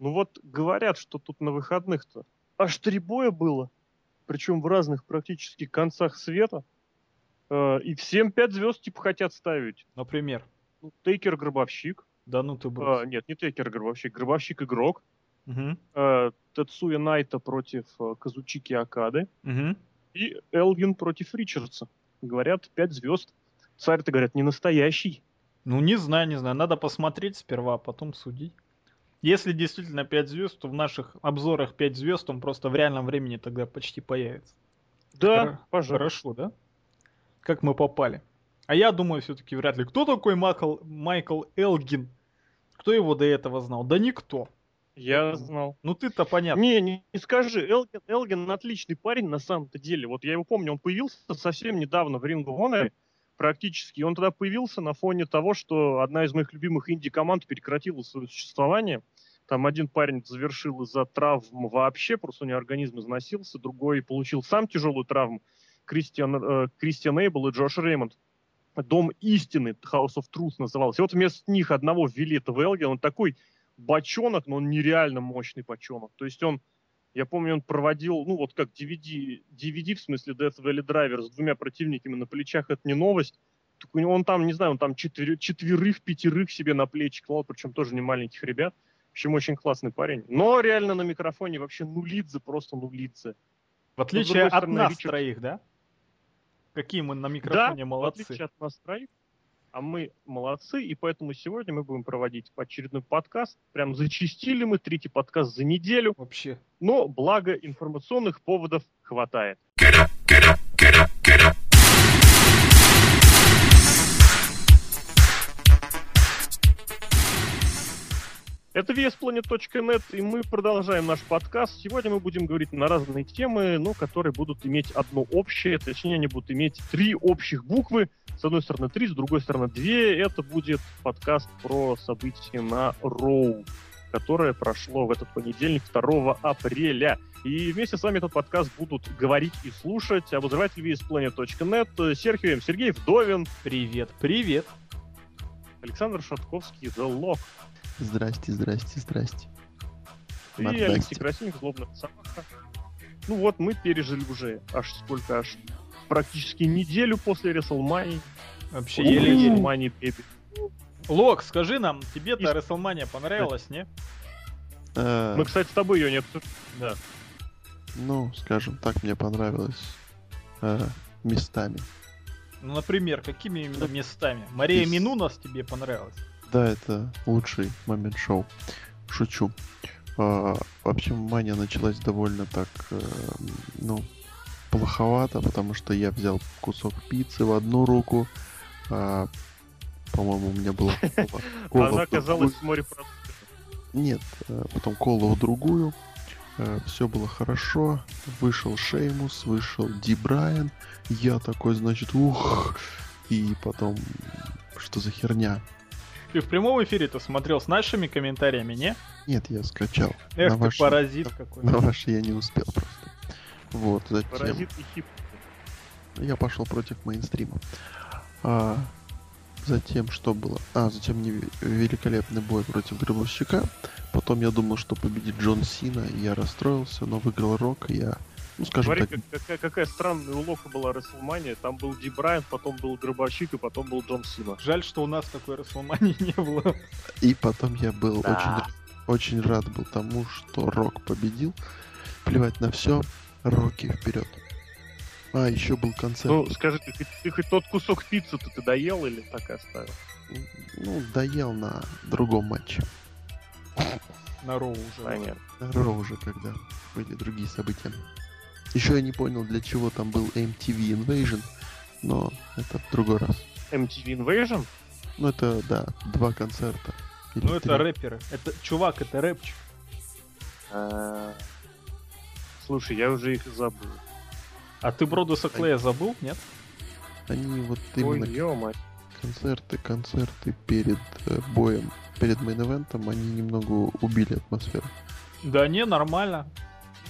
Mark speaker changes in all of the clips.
Speaker 1: Ну вот говорят, что тут на выходных-то аж три боя было, причем в разных практически концах света. Э, и всем пять звезд типа хотят ставить.
Speaker 2: Например?
Speaker 1: Ну, Тейкер Гробовщик.
Speaker 2: Да ну ты брось.
Speaker 1: А, нет, не Тейкер Гробовщик, Гробовщик Игрок.
Speaker 2: Угу.
Speaker 1: Э, Тецуя Найта против э, Казучики Акады.
Speaker 2: Угу.
Speaker 1: И Элгин против Ричардса. Говорят, пять звезд. Царь-то, говорят, не настоящий.
Speaker 2: Ну, не знаю, не знаю. Надо посмотреть сперва, а потом судить. Если действительно 5 звезд, то в наших обзорах 5 звезд он просто в реальном времени тогда почти появится.
Speaker 1: Да,
Speaker 2: Хор-
Speaker 1: пожалуйста.
Speaker 2: Хорошо, да? Как мы попали. А я думаю, все-таки вряд ли. Кто такой Майкл, Майкл Элгин? Кто его до этого знал? Да никто.
Speaker 1: Я знал.
Speaker 2: Ну ты-то понятно.
Speaker 1: Не, не, не скажи, Элгин, Элгин отличный парень на самом-то деле. Вот я его помню, он появился совсем недавно в Ring of Honor, практически. Он тогда появился на фоне того, что одна из моих любимых инди-команд прекратила свое существование. Там один парень завершил из-за травм вообще, просто у него организм износился, другой получил сам тяжелую травму. Кристиан, э, Кристиан Эйбл и Джош Реймонд. Дом истины, House of Truth назывался. И вот вместо них одного ввели этого Элгина. Он такой бочонок, но он нереально мощный бочонок. То есть он, я помню, он проводил, ну вот как DVD, DVD в смысле Death Valley Driver с двумя противниками на плечах, это не новость. Так у него- Он там, не знаю, он там четверы- четверых, пятерых себе на плечи клал, причем тоже не маленьких ребят. В общем, очень классный парень. Но реально на микрофоне вообще нулидзе, просто нулидзе.
Speaker 2: В отличие
Speaker 1: другой
Speaker 2: от
Speaker 1: стороны,
Speaker 2: нас
Speaker 1: Ричард-
Speaker 2: троих, да? Какие мы на микрофоне
Speaker 1: да, в
Speaker 2: молодцы.
Speaker 1: отличие от нас троих, а мы молодцы, и поэтому сегодня мы будем проводить очередной подкаст. Прям зачистили мы третий подкаст за неделю,
Speaker 2: Вообще.
Speaker 1: но благо информационных поводов хватает. Это VSPlanet.net, и мы продолжаем наш подкаст. Сегодня мы будем говорить на разные темы, но которые будут иметь одно общее, точнее, они будут иметь три общих буквы. С одной стороны три, с другой стороны две. Это будет подкаст про события на Роу, которое прошло в этот понедельник, 2 апреля. И вместе с вами этот подкаст будут говорить и слушать обозреватель VSPlanet.net, Серхио М. Сергей Вдовин,
Speaker 2: Привет, привет.
Speaker 1: Александр Шатковский, The Lock.
Speaker 3: Здрасте, здрасте, здрасте.
Speaker 1: И
Speaker 3: Мордасти.
Speaker 1: Алексей Красильник, Злобная собака. Ну вот, мы пережили уже аж сколько, аж практически неделю после WrestleMania.
Speaker 2: Вообще еле-еле.
Speaker 1: WrestleMania.
Speaker 2: Лок, скажи нам, тебе-то
Speaker 1: И-
Speaker 2: WrestleMania понравилась, не?
Speaker 3: Э,
Speaker 1: Мы, кстати, с тобой ее не обсуждали. Да.
Speaker 3: Ну, скажем так, мне понравилось э, местами.
Speaker 2: Ну, например, какими именно местами? Мария
Speaker 3: Из-
Speaker 2: Минунас тебе понравилась?
Speaker 3: Да, это лучший момент шоу. Шучу. А, вообще, мания началась довольно так, э, ну, плоховато, потому что я взял кусок пиццы в одну руку, а, по-моему, у меня была кола- кола
Speaker 1: Она оказалась в морепродуктах.
Speaker 3: Нет, э, потом колу в другую. Все было хорошо. Вышел Шеймус, вышел Ди Брайан. Я такой, значит, ух. И потом, что за херня?
Speaker 2: Ты в прямом эфире то смотрел с нашими комментариями, не?
Speaker 3: Нет, я скачал.
Speaker 2: Эх
Speaker 3: на,
Speaker 2: ты
Speaker 3: ваши,
Speaker 2: паразит какой.
Speaker 3: на ваши я не успел просто. Вот, затем
Speaker 1: Паразит и хип.
Speaker 3: я пошел против мейнстрима. А, затем что было? А, затем не- великолепный бой против Гробовщика. Потом я думал, что победит Джон Сина, и я расстроился, но выиграл Рок, и я, ну скажем
Speaker 1: Смотри,
Speaker 3: так,
Speaker 1: как- какая, какая странная у Лока была WrestleMania. Там был Ди Брайан, потом был Гробовщик, и потом был Джон Сина.
Speaker 2: Жаль, что у нас такой Расселмании не было.
Speaker 3: И потом я был
Speaker 1: Да.
Speaker 3: очень, очень рад был тому, что Рок победил. Плевать на все, Роки вперед. А, еще был концерт.
Speaker 1: Ну, скажи, ты, хоть- ты хоть тот кусок пиццы-то ты доел или так и оставил?
Speaker 3: Ну, доел на другом матче.
Speaker 2: На Роу уже.
Speaker 1: Понятно.
Speaker 3: На Ро уже, когда были другие события. Еще я не понял, для чего там был MTV Invasion, но это в другой раз.
Speaker 1: MTV Invasion?
Speaker 3: Ну, это, да, два концерта. Или
Speaker 2: Ну это рэперы. Это чувак, это рэпчик.
Speaker 1: А, Слушай, я уже их забыл.
Speaker 2: А ты Бродуса Клея забыл, нет?
Speaker 3: Они вот
Speaker 1: Ой,
Speaker 3: именно
Speaker 1: ё-моё.
Speaker 3: концерты, концерты перед э, боем, перед мейн-эвентом, они немного убили атмосферу.
Speaker 2: Да не, нормально.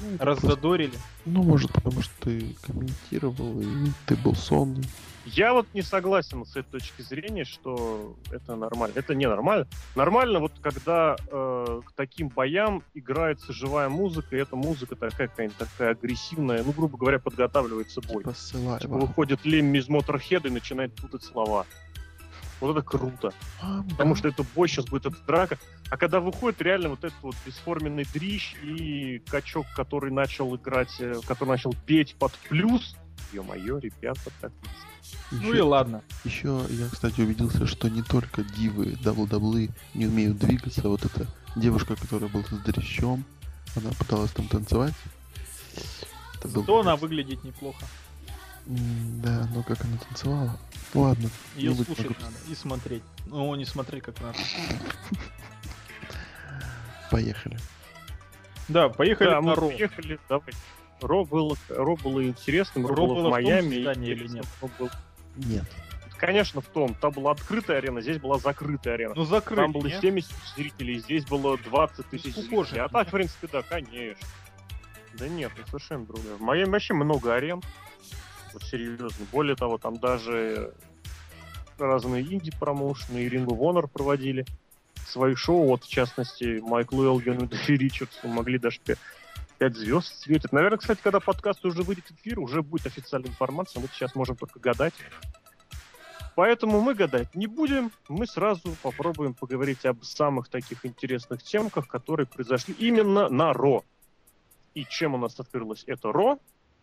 Speaker 3: Ну, это
Speaker 2: Раззадорили.
Speaker 3: просто- Ну, может, потому что ты комментировал, и ты был сонный.
Speaker 1: Я вот не согласен с этой точки зрения, что это нормально. Это не нормально. Нормально вот когда э, к таким боям играется живая музыка, и эта музыка такая какая-нибудь такая агрессивная, ну, грубо говоря, подготавливается бой.
Speaker 3: Посылай
Speaker 1: Типа выходит Лемми из Моторхеда и начинает путать слова. Вот это круто. Потому что это бой сейчас будет, это драка. А когда выходит реально вот этот вот бесформенный дрищ и качок, который начал играть, э, который начал петь под плюс, ё-моё, ребята, так
Speaker 2: Ну и ладно.
Speaker 3: Еще я, кстати, убедился, что не только дивы WWE не умеют двигаться. Вот эта девушка, которая была с дрищом, она пыталась там танцевать. Это был-
Speaker 2: То она выглядит неплохо.
Speaker 3: Да, но как она танцевала. Ладно.
Speaker 2: Ее слушать
Speaker 3: могу.
Speaker 2: надо и смотреть. Ну, не смотреть как надо.
Speaker 3: Поехали.
Speaker 2: Да, поехали
Speaker 1: Да,
Speaker 2: на Ро.
Speaker 1: приехали, давай. Ро было, Ро было интересным, Ро,
Speaker 2: Ро
Speaker 1: было
Speaker 2: было
Speaker 1: в
Speaker 2: в том
Speaker 1: Майами.
Speaker 2: или нет?
Speaker 1: Был-
Speaker 3: Нет.
Speaker 1: Конечно, в том. Там была открытая арена, здесь была закрытая арена.
Speaker 2: Ну, закрыли,
Speaker 1: Там было
Speaker 2: не?
Speaker 1: 70 тысяч зрителей, здесь было 20 тысяч
Speaker 2: скукожили.
Speaker 1: зрителей. А так, в принципе, да, конечно. Да нет, ну совершенно другое. В Майами вообще много арен. Вот серьезно. Более того, там даже разные инди-промоушены и Ring of Honor проводили свои шоу. Вот, в частности, Майклу Элгину и Ричардсу могли даже 5, звезд светить. Наверное, кстати, когда подкаст уже выйдет в эфир, уже будет официальная информация. Мы сейчас можем только гадать. Поэтому мы гадать не будем. Мы сразу попробуем поговорить об самых таких интересных темках, которые произошли именно на Ро. И чем у нас открылось это Ро?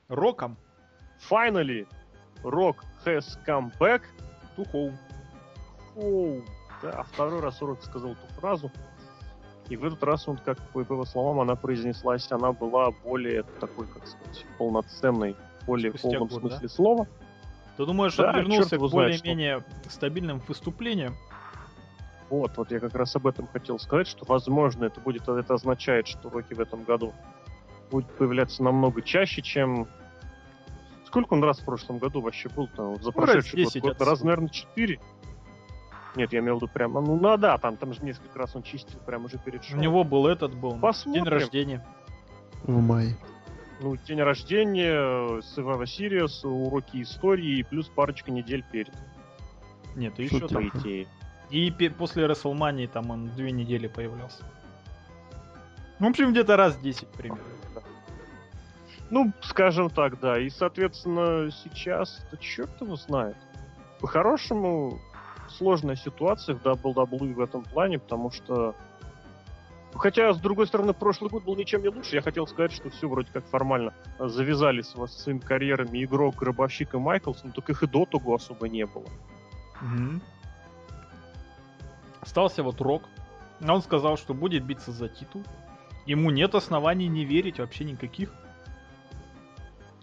Speaker 2: Роком.
Speaker 1: Finally, Rock has come back
Speaker 2: To home.
Speaker 1: Оу. Да, второй раз Рок сказал эту фразу. И в этот раз он, как по его словам, она произнеслась, она была более такой, как сказать, полноценной, более
Speaker 2: Спустя
Speaker 1: полном
Speaker 2: год,
Speaker 1: смысле слова.
Speaker 2: Ты думаешь,
Speaker 1: Да,
Speaker 2: он вернулся к более-менее стабильным выступлениям?
Speaker 1: Вот, вот я как раз об этом хотел сказать, что, возможно, это будет, это означает, что Рокки в этом году будет появляться намного чаще, чем... Сколько он раз в прошлом году вообще был-то? Вот За
Speaker 2: Ну, раз
Speaker 1: прошедший год?
Speaker 2: 10
Speaker 1: год? Раз, наверное, 4? Нет, я имел в виду прямо... Ну, ну да, там, там же несколько раз он чистил прямо уже перед
Speaker 2: У
Speaker 1: шоу.
Speaker 2: него был этот был.
Speaker 1: Посмотрим.
Speaker 2: День рождения.
Speaker 3: В мае.
Speaker 1: Ну, день рождения, Survivor Series, уроки истории и плюс парочка недель перед.
Speaker 2: Нет,
Speaker 3: Что
Speaker 2: еще там.
Speaker 1: По идее.
Speaker 2: И после Расселмании там он две недели появлялся. Ну, в общем, где-то раз 10 примерно.
Speaker 1: Ну, скажем так, да. И, соответственно, сейчас, да черт его знает. По-хорошему, сложная ситуация в WWE в этом плане, потому что... Хотя, с другой стороны, прошлый год был ничем не лучше. Я хотел сказать, что все вроде как формально э, завязали с со своими карьерами игрок, гробовщик и Майклс, но только их и до того особо не было.
Speaker 2: Мгм. Остался вот Рок. А Он сказал, что будет биться за титул. Ему нет оснований не верить вообще никаких.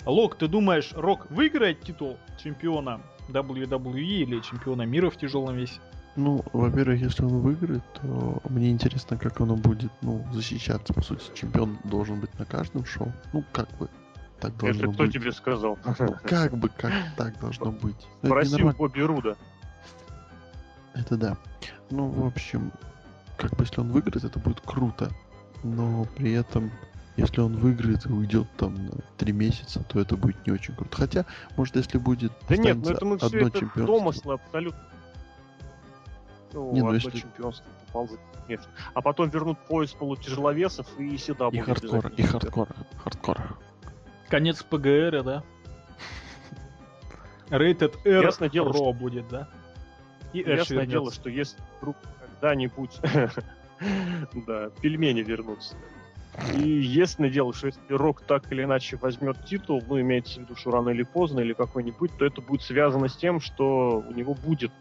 Speaker 2: Лок, ты думаешь, Рок выиграет титул чемпиона WWE или чемпиона мира в тяжелом весе?
Speaker 3: Ну, во-первых, если он выиграет, то мне интересно, как оно будет, ну, защищаться. По сути, чемпион должен быть на каждом шоу. Ну, как бы так должно
Speaker 1: Это кто
Speaker 3: быть.
Speaker 1: тебе сказал?
Speaker 3: Ну, как бы, как так должно быть. Ну, это
Speaker 1: Спроси у
Speaker 3: ненормально.
Speaker 1: Бобби Руда.
Speaker 3: Это да. Ну, в общем, как бы если он выиграет, это будет круто. Но при этом, если он выиграет и уйдет там на три месяца, то это будет не очень круто. Хотя, может, если будет
Speaker 1: Да нет, ну это мы все
Speaker 3: одно
Speaker 1: это
Speaker 3: чемпионство.
Speaker 1: домыслы абсолютно. Ну,
Speaker 3: Не, ну
Speaker 1: одно
Speaker 3: если-
Speaker 1: чемпионство поползет. Нет. А потом вернут пояс полутяжеловесов и сюда
Speaker 3: И
Speaker 1: будет
Speaker 3: хардкора, и
Speaker 1: обязательно.
Speaker 3: хардкора, хардкора.
Speaker 2: Конец ПГР, да? Rated R
Speaker 1: Ясное дело,
Speaker 2: Pro
Speaker 1: что-
Speaker 2: будет, да? И
Speaker 1: Ясное дело, что если вдруг когда-нибудь да, пельмени вернутся. И ясное дело, что если Рок так или иначе возьмет титул, ну, имеется в виду, что рано или поздно, или какой-нибудь, то это будет связано с тем, что у него будет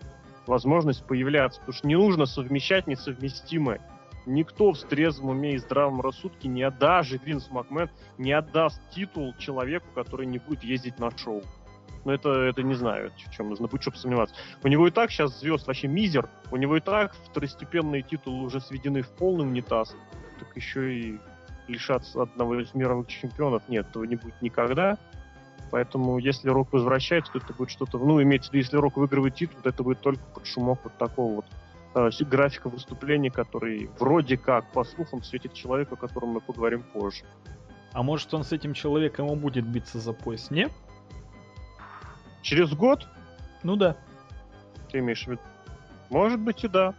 Speaker 1: возможность появляться. Потому что не нужно совмещать несовместимое. Никто в трезвом уме и здравом рассудке, не отдаст, даже Винс Макмен, не отдаст титул человеку, который не будет ездить на шоу. Но это, это не знаю, в чем нужно быть, чтобы сомневаться. У него и так сейчас звезд вообще мизер. У него и так второстепенные титулы уже сведены в полный унитаз. Так еще и лишаться одного из мировых чемпионов. Нет, этого не будет никогда. Поэтому, если Рок возвращается, то это будет что-то... Ну, имеется в виду, если Рок выигрывает титул, то это будет только под шумок вот такого вот э, графика выступлений, который вроде как, по слухам, светит человеку, о котором мы поговорим позже.
Speaker 2: А может он с этим человеком и будет биться за пояс? Не?
Speaker 1: Через год?
Speaker 2: Ну да.
Speaker 1: Ты имеешь в виду? Может быть и да.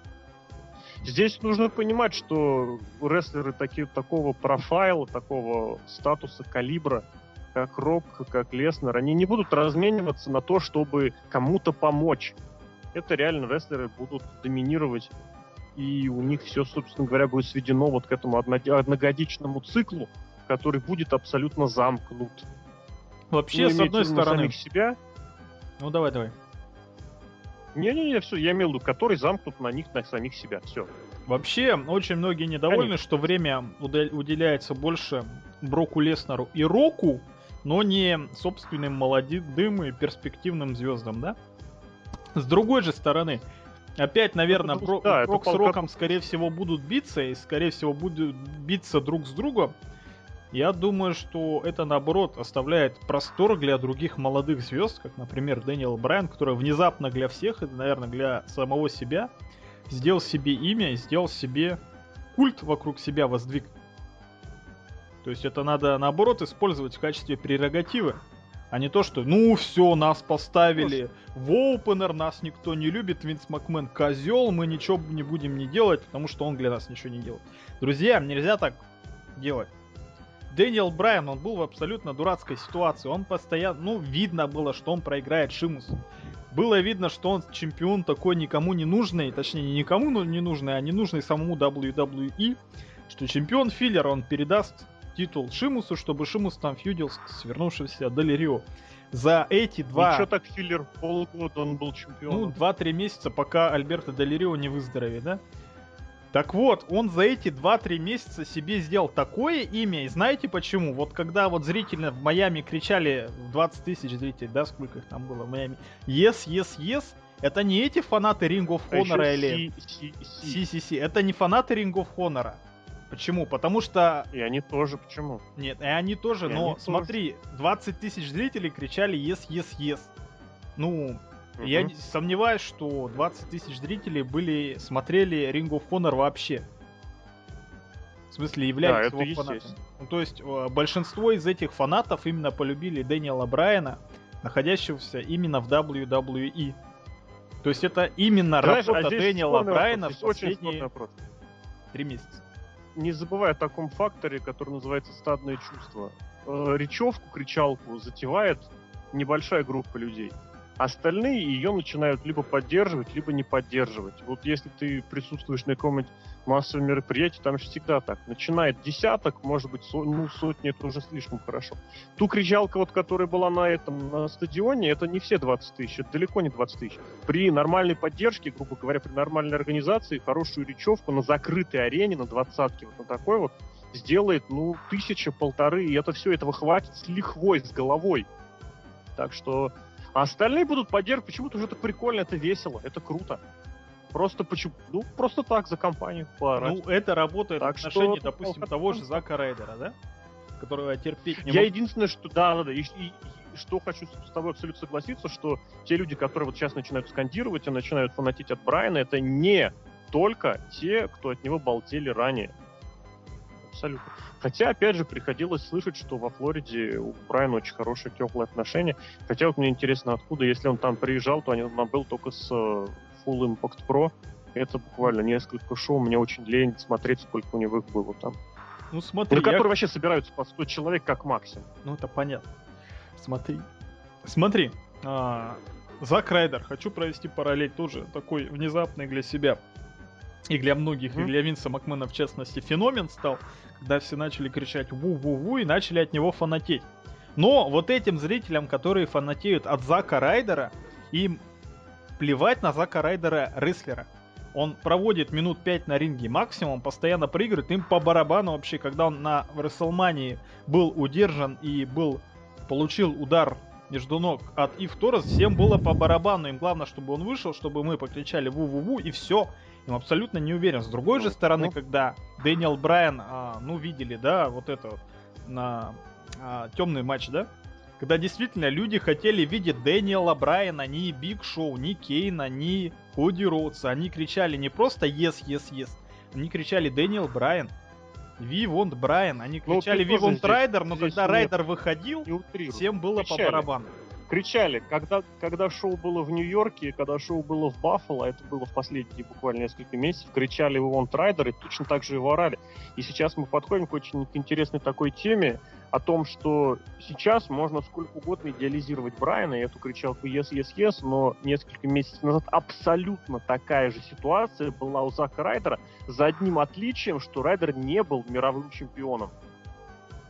Speaker 1: Здесь нужно понимать, что рестлеры такие, такого профайла, такого статуса, калибра, как Рок, как Леснер, они не будут размениваться на то, чтобы кому-то помочь. Это реально рестлеры будут доминировать, и у них все, собственно говоря, будет сведено вот к этому одно- одногодичному циклу, который будет абсолютно замкнут.
Speaker 2: Вообще,
Speaker 1: Ну,
Speaker 2: с одной стороны...
Speaker 1: самих себя.
Speaker 2: Ну давай, давай.
Speaker 1: Не-не-не, все, я имел в виду, который замкнут на них, на самих себя. Все.
Speaker 2: Вообще, очень многие недовольны,
Speaker 1: Конечно.
Speaker 2: что время уделяется больше Броку Леснеру и Року, но не собственным молодым и перспективным звездам, да? С другой же стороны, опять, наверное,
Speaker 1: потому
Speaker 2: Бро-
Speaker 1: что, да, это
Speaker 2: Брок с
Speaker 1: полка-
Speaker 2: Роком, скорее всего, будут биться и, скорее всего, будут биться друг с другом. Я думаю, что это, наоборот, оставляет простор для других молодых звезд, как, например, Дэниел Брайан, который внезапно для всех, и, наверное, для самого себя, сделал себе имя и сделал себе культ вокруг себя воздвиг. То есть это надо, наоборот, использовать в качестве прерогативы. А не то, что, ну все, нас поставили в опенер, нас никто не любит, Винс Макмен козел, мы ничего не будем не делать, потому что он для нас ничего не делает. Друзья, нельзя так делать. Дэниел Брайан, он был в абсолютно дурацкой ситуации. Он постоянно, ну, видно было, что он проиграет Шимусу. Было видно, что он чемпион такой никому не нужный, точнее, не никому ну, не нужный, а не нужный самому WWE, что чемпион филлер, он передаст титул Шимусу, чтобы Шимус там фьюдил с вернувшимся Дели Рио. За эти два...
Speaker 1: Ничего так филлер полгода он был
Speaker 2: Ну,
Speaker 1: чемпионом.
Speaker 2: 2-3 месяца, пока Альберто Делирио не выздоровеет, да? Так вот, он за эти 2-3 месяца себе сделал такое имя, и знаете почему? Вот когда вот зрители в Майами кричали, 20 тысяч зрителей, да, сколько их там было в Майами, yes, yes, yes, это не эти фанаты Ring of
Speaker 1: А
Speaker 2: Honor или
Speaker 1: Си- Си- Си.
Speaker 2: CCC, это не фанаты Ring of Honor. Почему? Потому что
Speaker 1: И они тоже, почему?
Speaker 2: нет, и они тоже,
Speaker 1: И
Speaker 2: но
Speaker 1: они тоже.
Speaker 2: смотри, 20 тысяч зрителей кричали yes, yes, yes. Ну, я сомневаюсь, что 20 тысяч зрителей были смотрели Ring of Honor вообще. В смысле, являлись
Speaker 1: это
Speaker 2: его фанатами. Ну, то есть, э, большинство из этих фанатов именно полюбили Дэниела Брайана, находящегося именно в WWE. То есть, это именно
Speaker 1: Знаешь,
Speaker 2: работа
Speaker 1: а
Speaker 2: Дэниела Брайана в последние три месяца.
Speaker 1: Не забывай о таком факторе, который называется стадное чувство. Э, Речевку, кричалку затевает небольшая группа людей. Остальные ее начинают либо поддерживать, либо не поддерживать. Вот если ты присутствуешь на каком-нибудь массовом мероприятии, там же всегда так. Начинает десяток, может быть, со- ну, сотни, это уже слишком хорошо. Ту кричалка, вот, которая была на этом на стадионе, это не все 20 тысяч, это далеко не 20 тысяч. При нормальной поддержке, грубо говоря, при нормальной организации, хорошую речевку на закрытой арене, на двадцатке, вот на такой вот, сделает, ну, тысяча, полторы, и это все, этого хватит с лихвой, с головой. Так что... А остальные будут поддерживать, почему-то уже это прикольно, это весело, это круто. Просто почему? Ну, просто так, за компанию поорать.
Speaker 2: Ну, это работает
Speaker 1: Так
Speaker 2: в отношении,
Speaker 1: что-
Speaker 2: допустим, того же Зака Райдера, да? Которого я терпеть не
Speaker 1: Я
Speaker 2: могу.
Speaker 1: единственное, что да, да, да, и, и- и что хочу с тобой абсолютно согласиться, что те люди, которые вот сейчас начинают скандировать и начинают фанатить от Брайана, это не только те, кто от него балдели ранее. Абсолютно. Хотя, опять же, приходилось слышать, что во Флориде у Брайана очень хорошие теплые отношения. Хотя вот мне интересно, откуда, если он там приезжал, то он был только с э, Full Impact Pro. Это буквально несколько шоу. Мне очень лень смотреть, сколько у него их было там.
Speaker 2: Ну, смотри,
Speaker 1: На
Speaker 2: я-
Speaker 1: которые вообще собираются по 100 человек как максимум.
Speaker 2: Ну, это понятно. Смотри. Смотри. а, Зак Райдер. Хочу провести параллель тоже такой внезапный для себя. И для многих, и
Speaker 1: Мгм.
Speaker 2: для Винса Макмена в частности, феномен стал, когда все начали кричать «ву-ву-ву» и начали от него фанатеть. Но вот этим зрителям, которые фанатеют от Зака Райдера, им плевать на Зака Райдера рестлера. Он проводит минут 5 на ринге максимум, постоянно проигрывает, им по барабану вообще, когда он на Расселмании был удержан и был получил удар между ног от Ив Торрес, всем было по барабану. Им главное, чтобы он вышел, чтобы мы покричали ву-ву-ву, и все. Им абсолютно не уверен. С другой же стороны,
Speaker 1: Ну.
Speaker 2: когда Дэниел Брайан, а, ну, видели, да, вот это вот на темный матч, да? Когда действительно люди хотели видеть Дэниела Брайана, ни Биг Шоу, ни Кейна, ни Коди Роудса. Они кричали не просто yes, yes, yes. Они кричали Дэниел Брайан. We want Bryan. Они
Speaker 1: Ну,
Speaker 2: кричали We
Speaker 1: want
Speaker 2: Ryder, но когда Райдер выходил, всем было по барабану.
Speaker 1: Кричали, когда, когда шоу было в Нью-Йорке, когда шоу было в Баффало, это было в последние буквально несколько месяцев, кричали We want Ryder и точно так же его орали. И сейчас мы подходим к очень интересной такой теме, о том, что сейчас можно сколько угодно идеализировать Брайана и эту кричалку yes, yes, yes, но несколько месяцев назад абсолютно такая же ситуация была у Зака Райдера, за одним отличием, что Райдер не был мировым чемпионом.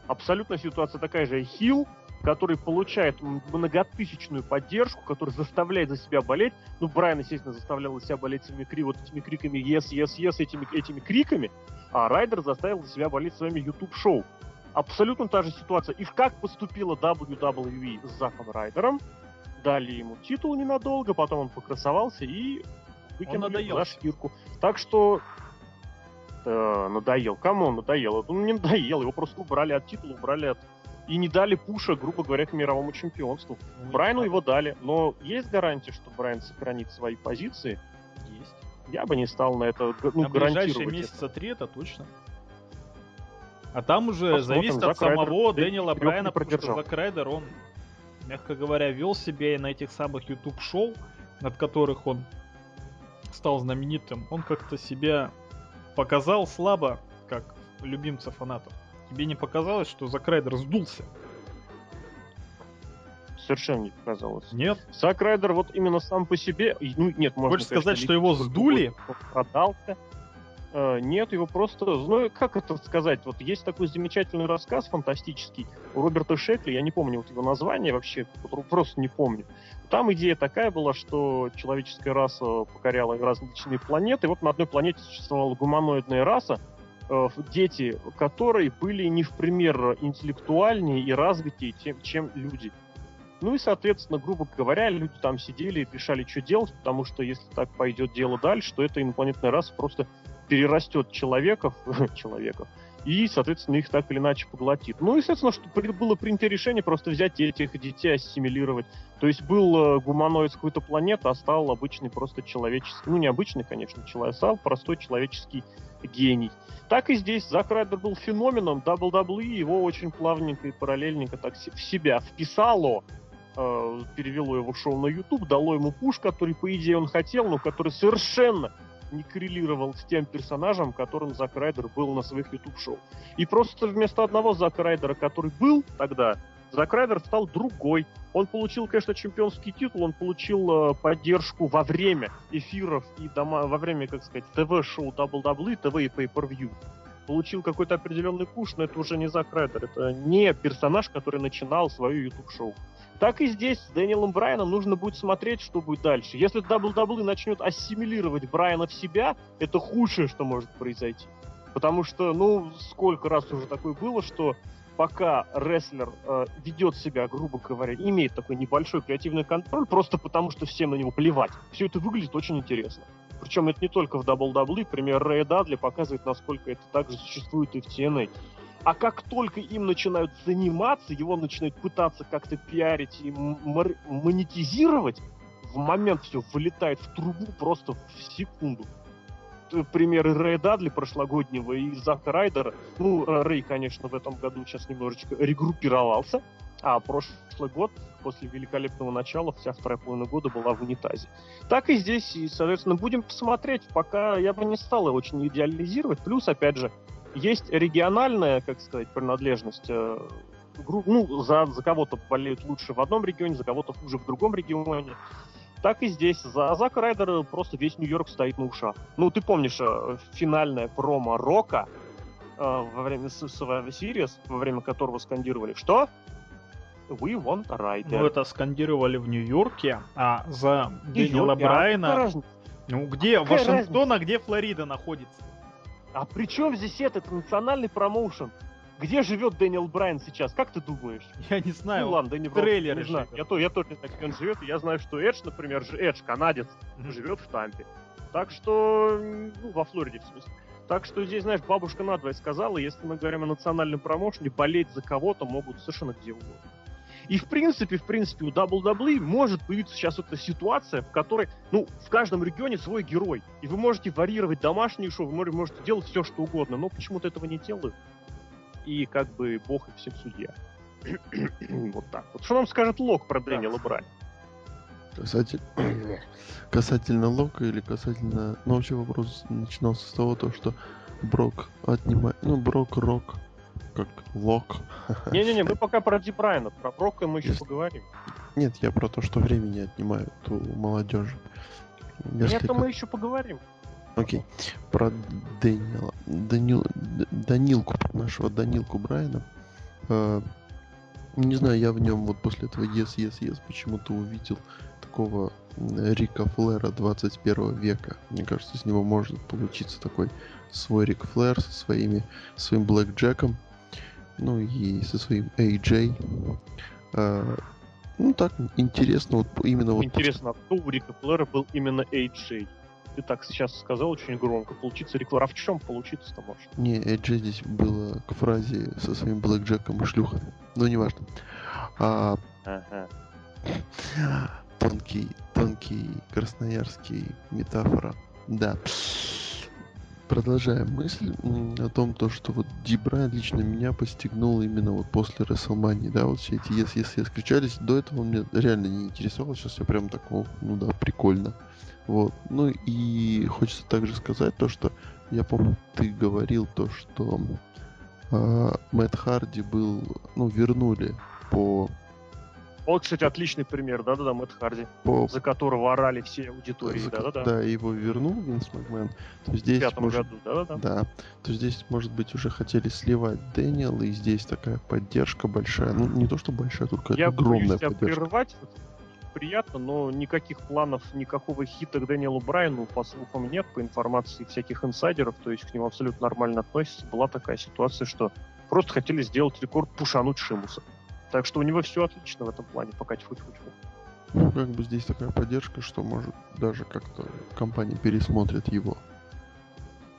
Speaker 1: Абсолютно ситуация такая же. Хилл который получает многотысячную поддержку, который заставляет за себя болеть. Ну, Брайан, естественно, заставлял за себя болеть своими кри вот этими криками yes, yes, yes, этими, этими криками, а Райдер заставил за себя болеть своими YouTube-шоу. Абсолютно та же ситуация. И как поступила WWE с Заком Райдером? Дали ему титул ненадолго, потом он покрасовался и выкинули за шкирку. Так что э, надоел. Кому он надоел? Он не надоел, его просто убрали от титула, убрали от и не дали пуша, грубо говоря, к мировому чемпионству. Ну, Брайану его дали, но есть гарантия, что Брайан сохранит свои позиции?
Speaker 2: Есть.
Speaker 1: Я бы не стал на это ну, на
Speaker 2: ближайшие месяца три это точно. А там уже Посмотрим, зависит от самого Райдер, Дэниела Брайана, потому что Зак Райдер, он, мягко говоря, вел себя и на этих самых YouTube-шоу, над которых он стал знаменитым, он как-то себя показал слабо, как любимца фанатов. Тебе не показалось, что Зак Райдер сдулся?
Speaker 1: Совершенно не показалось.
Speaker 2: Нет?
Speaker 1: Зак Райдер вот именно сам по себе... Ну, нет, можно
Speaker 2: Хочешь сказать, что его сдули?
Speaker 1: Продался. Uh, нет, его просто, ну как это сказать, вот есть такой замечательный рассказ фантастический у Роберта Шекли, я не помню вот его название вообще, просто не помню. Там идея такая была, что человеческая раса покоряла различные планеты, вот на одной планете существовала гуманоидная раса, Э, дети которые были не в пример интеллектуальнее и развитее, чем, чем люди. Ну и, соответственно, грубо говоря, люди там сидели и решали, что делать, потому что если так пойдет дело дальше, то эта инопланетная раса просто перерастет человеков, человеков и, соответственно, их так или иначе поглотит. Ну, естественно, что было принято решение просто взять этих детей, ассимилировать. То есть был э, гуманоид с какой-то планеты, а стал обычный просто человеческий, ну, не обычный, конечно, человек, стал простой человеческий гений. Так и здесь Зак Райдер был феноменом, WWE его очень плавненько и параллельненько так в себя вписало, э, перевело его шоу на YouTube, дало ему пуш, который, по идее, он хотел, но который совершенно не коррелировал с тем персонажем, которым Зак Райдер был на своих YouTube-шоу. И просто вместо одного Зака Райдера, который был тогда, Зак Райдер стал другой. Он получил, конечно, чемпионский титул, он получил э, поддержку во время эфиров и дома, во время, как сказать, ТВ-шоу WWE, ТВ и Pay-Per-View. Получил какой-то определенный пуш, но это уже не Зак Райдер, это не персонаж, который начинал свое YouTube-шоу. Так и здесь с Дэниелом Брайаном нужно будет смотреть, что будет дальше. Если WWE начнет ассимилировать Брайана в себя, это худшее, что может произойти. Потому что, ну, сколько раз уже такое было, что пока рестлер э, ведет себя, грубо говоря, имеет такой небольшой креативный контроль, просто потому что всем на него плевать, все это выглядит очень интересно. Причем это не только в WWE, пример Рэя Дадли показывает, насколько это также существует и в TNA. А как только им начинают заниматься, его начинают пытаться как-то пиарить и монетизировать, в момент все вылетает в трубу просто в секунду примеры Рэя Дадли прошлогоднего и Зака Райдера. Ну, Рэй, конечно, в этом году сейчас немножечко регруппировался, а прошлый год, после великолепного начала, вся вторая половина года была в унитазе. Так и здесь, и, соответственно, будем посмотреть. Пока я бы не стал очень идеализировать. Плюс, опять же, есть региональная, как сказать, принадлежность э, ну, за, за кого-то болеют лучше в одном регионе, за кого-то хуже в другом регионе так и здесь. За Зака Райдера просто весь Нью-Йорк стоит на ушах. Ну, ты помнишь э, финальное промо Рока э, во время Survivor Series, во время которого скандировали «Что?» We want a rider.
Speaker 2: Ну, это скандировали в Нью-Йорке, а за Дэниела Брайана... Ну, где Какая Вашингтон, разница? а где Флорида находится?
Speaker 1: А при чем здесь это? Это национальный промоушен. Где живет Дэниел Брайан сейчас? Как ты думаешь?
Speaker 2: Я не знаю.
Speaker 1: Ну ладно, Дэниел. Не знаю. Я, то, я тоже не знаю, где он живет. Я знаю, что Эдж, например, Эдж, канадец, mm-hmm. живет в Тампе. Так что, ну, во Флориде, в смысле. Так что здесь, знаешь, бабушка надвое сказала, если мы говорим о национальном промоушене, болеть за кого-то могут совершенно где угодно. И в принципе, в принципе, у WWE может появиться сейчас эта ситуация, в которой, ну, в каждом регионе свой герой. И вы можете варьировать домашние шоу, вы можете делать все, что угодно, но почему-то этого не делают и как бы бог и всем судья. вот так вот. Что нам скажет Лок про Дэниела Брайна?
Speaker 3: Касатель... Касательно Лока или касательно... Ну, вообще вопрос начинался с того, то, что Брок отнимает... Ну, Брок, Рок, как Лок.
Speaker 1: Не-не-не, мы пока про Ди Брайана, про Брока мы еще
Speaker 3: Есть.
Speaker 1: поговорим.
Speaker 3: Нет, я про то, что времени отнимают у молодежи. Несколько-
Speaker 1: это мы еще поговорим.
Speaker 3: Окей. Про Дэниела. Данил... Данилку, нашего Данилку Брайана. Э, не знаю, я в нем вот после этого Yes, Yes, Yes почему-то увидел такого Рика Флера 21 века. Мне кажется, из него может получиться такой свой Рик Флэр со своими, своим Блэк Джеком. Ну и со своим AJ. Э, ну так, интересно, вот именно вот
Speaker 1: Интересно, а кто у Рика Флера был именно AJ? Ты так сейчас сказал очень громко. Получиться Рик Флэр. А в чем получиться-то может?
Speaker 3: Не, Эджи здесь было к фразе со своим Блэк Джеком и шлюхами. Но неважно. А,
Speaker 1: Ага.
Speaker 3: тонкий, тонкий красноярский метафора. Да. Продолжаем мысль о том, то, что вот Ди лично меня постигнул именно вот после WrestleMania, да, вот все эти yes, yes, yes кричались. До этого он меня реально не интересовал, сейчас я прям так, о, ну да, прикольно. Вот. Ну и хочется также сказать то, что я помню, ты говорил то, что а, Мэтт Харди был, ну, вернули по,
Speaker 1: Вот, кстати, отличный пример, да-да-да, Мэтт Харди,
Speaker 3: по
Speaker 1: за которого орали все аудитории,
Speaker 3: за-
Speaker 1: да-да-да.
Speaker 3: да, его вернул Винс Макмен, то
Speaker 1: В
Speaker 3: здесь
Speaker 1: пятом
Speaker 3: может,
Speaker 1: году, да-да-да.
Speaker 3: да, то здесь, может быть, уже хотели сливать Дэниела, и здесь такая поддержка большая. Ну, не то, что большая, только
Speaker 1: Я
Speaker 3: огромная
Speaker 1: боюсь тебя
Speaker 3: поддержка.
Speaker 1: прерывать, приятно, но никаких планов, никакого хита к Дэниелу Брайану, по слухам, нет, по информации всяких инсайдеров, то есть к нему абсолютно нормально относятся. Была такая ситуация, что просто хотели сделать рекорд, пушануть Шимуса. Так что у него все отлично в этом плане, пока тьфу-тьфу-тьфу.
Speaker 3: Ну, как бы здесь такая поддержка, что, может, даже как-то компания пересмотрит его.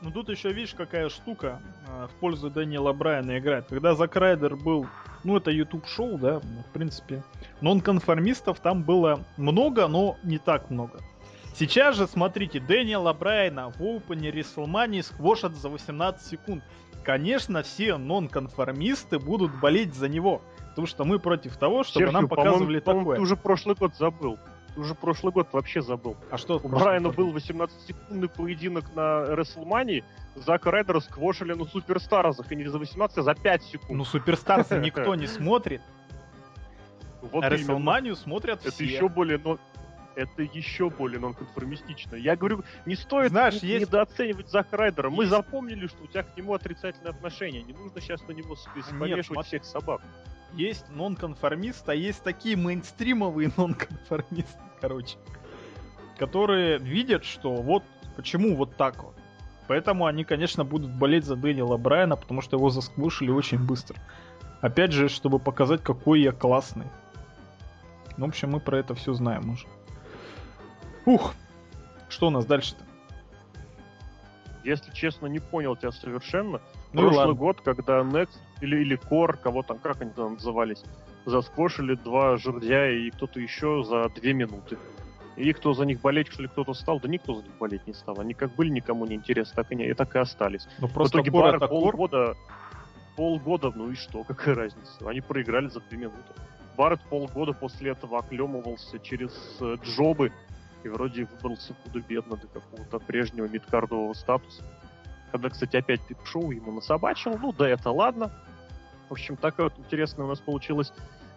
Speaker 2: Ну тут еще видишь, какая штука э, в пользу Дэниела Брайана играет. Когда Зак Райдер был, ну это YouTube шоу, да, ну, в принципе, нонконформистов там было много, но не так много. Сейчас же, смотрите, Дэниела Брайана в Open WrestleMania сквошат за 18 секунд. Конечно, все нонконформисты будут болеть за него. Потому что мы против того, чтобы нам
Speaker 1: Серхио, по-моему,
Speaker 2: показывали
Speaker 1: по-моему,
Speaker 2: такое.
Speaker 1: ты уже прошлый год забыл. Ты уже прошлый год вообще забыл.
Speaker 2: А что?
Speaker 1: У Брайана был 18-секундный поединок на Рестлмании, Зака Райдера сквошили на Суперстаразах, и не за 18, а за 5 секунд.
Speaker 2: Ну, Суперстарса никто не смотрит.
Speaker 1: вот
Speaker 2: а. Рестлманию смотрят
Speaker 1: Это
Speaker 2: все.
Speaker 1: еще более, но это еще более нонконформистично. Я говорю, не стоит
Speaker 2: Знаешь,
Speaker 1: не-
Speaker 2: есть-
Speaker 1: недооценивать Зака Райдера. Мы запомнили, что у тебя к нему отрицательное отношение. Не нужно сейчас на него помешивать
Speaker 2: смотри.
Speaker 1: всех собак.
Speaker 2: Есть нонконформисты, а есть такие мейнстримовые нонконформисты, короче. Которые видят, что вот почему вот так вот. Поэтому они, конечно, будут болеть за Дэниела Брайана, потому что его засквушили очень быстро. Опять же, чтобы показать, какой я классный. В общем, мы про это все знаем уже. Ух! Что у нас дальше-то?
Speaker 1: Если честно, не понял тебя совершенно.
Speaker 2: Ну
Speaker 1: Прошлый
Speaker 2: ладно.
Speaker 1: год, когда Next или, или Core, кого там, как они там назывались, засквошили два жердяя и кто-то еще за две минуты. И кто за них болеть, что ли, кто-то стал? Да никто за них болеть не стал. Они как были никому не интересны, так и, не, и так и остались.
Speaker 2: Ну,
Speaker 1: В
Speaker 2: просто
Speaker 1: итоге Барретт
Speaker 2: это Кор.
Speaker 1: полгода, полгода, ну и что, какая разница? Они проиграли за две минуты. Барретт полгода после этого оклемывался через э, джобы и вроде выбрался худо-бедно до какого-то прежнего мидкардового статуса. Когда, кстати, опять Пик-шоу ему насобачил, ну да это ладно. В общем, такая вот интересная у нас получилась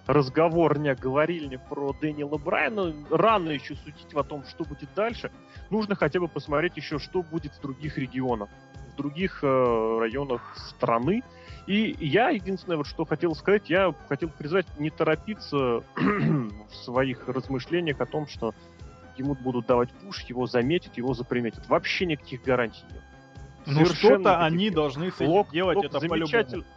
Speaker 1: разговорня, говорильня про Дэниела Брайана. Рано еще судить о том, что будет дальше. Нужно хотя бы посмотреть еще, что будет в других регионах, в других э, районах страны. И я единственное, вот что хотел сказать, я хотел призвать не торопиться в своих размышлениях о том, что ему будут давать пуш, его заметят, его заприметят. Вообще никаких гарантий нет.
Speaker 2: Ну, что-то они должны с этим делать,
Speaker 1: Лок
Speaker 2: это
Speaker 1: замечатель-
Speaker 2: по-любому.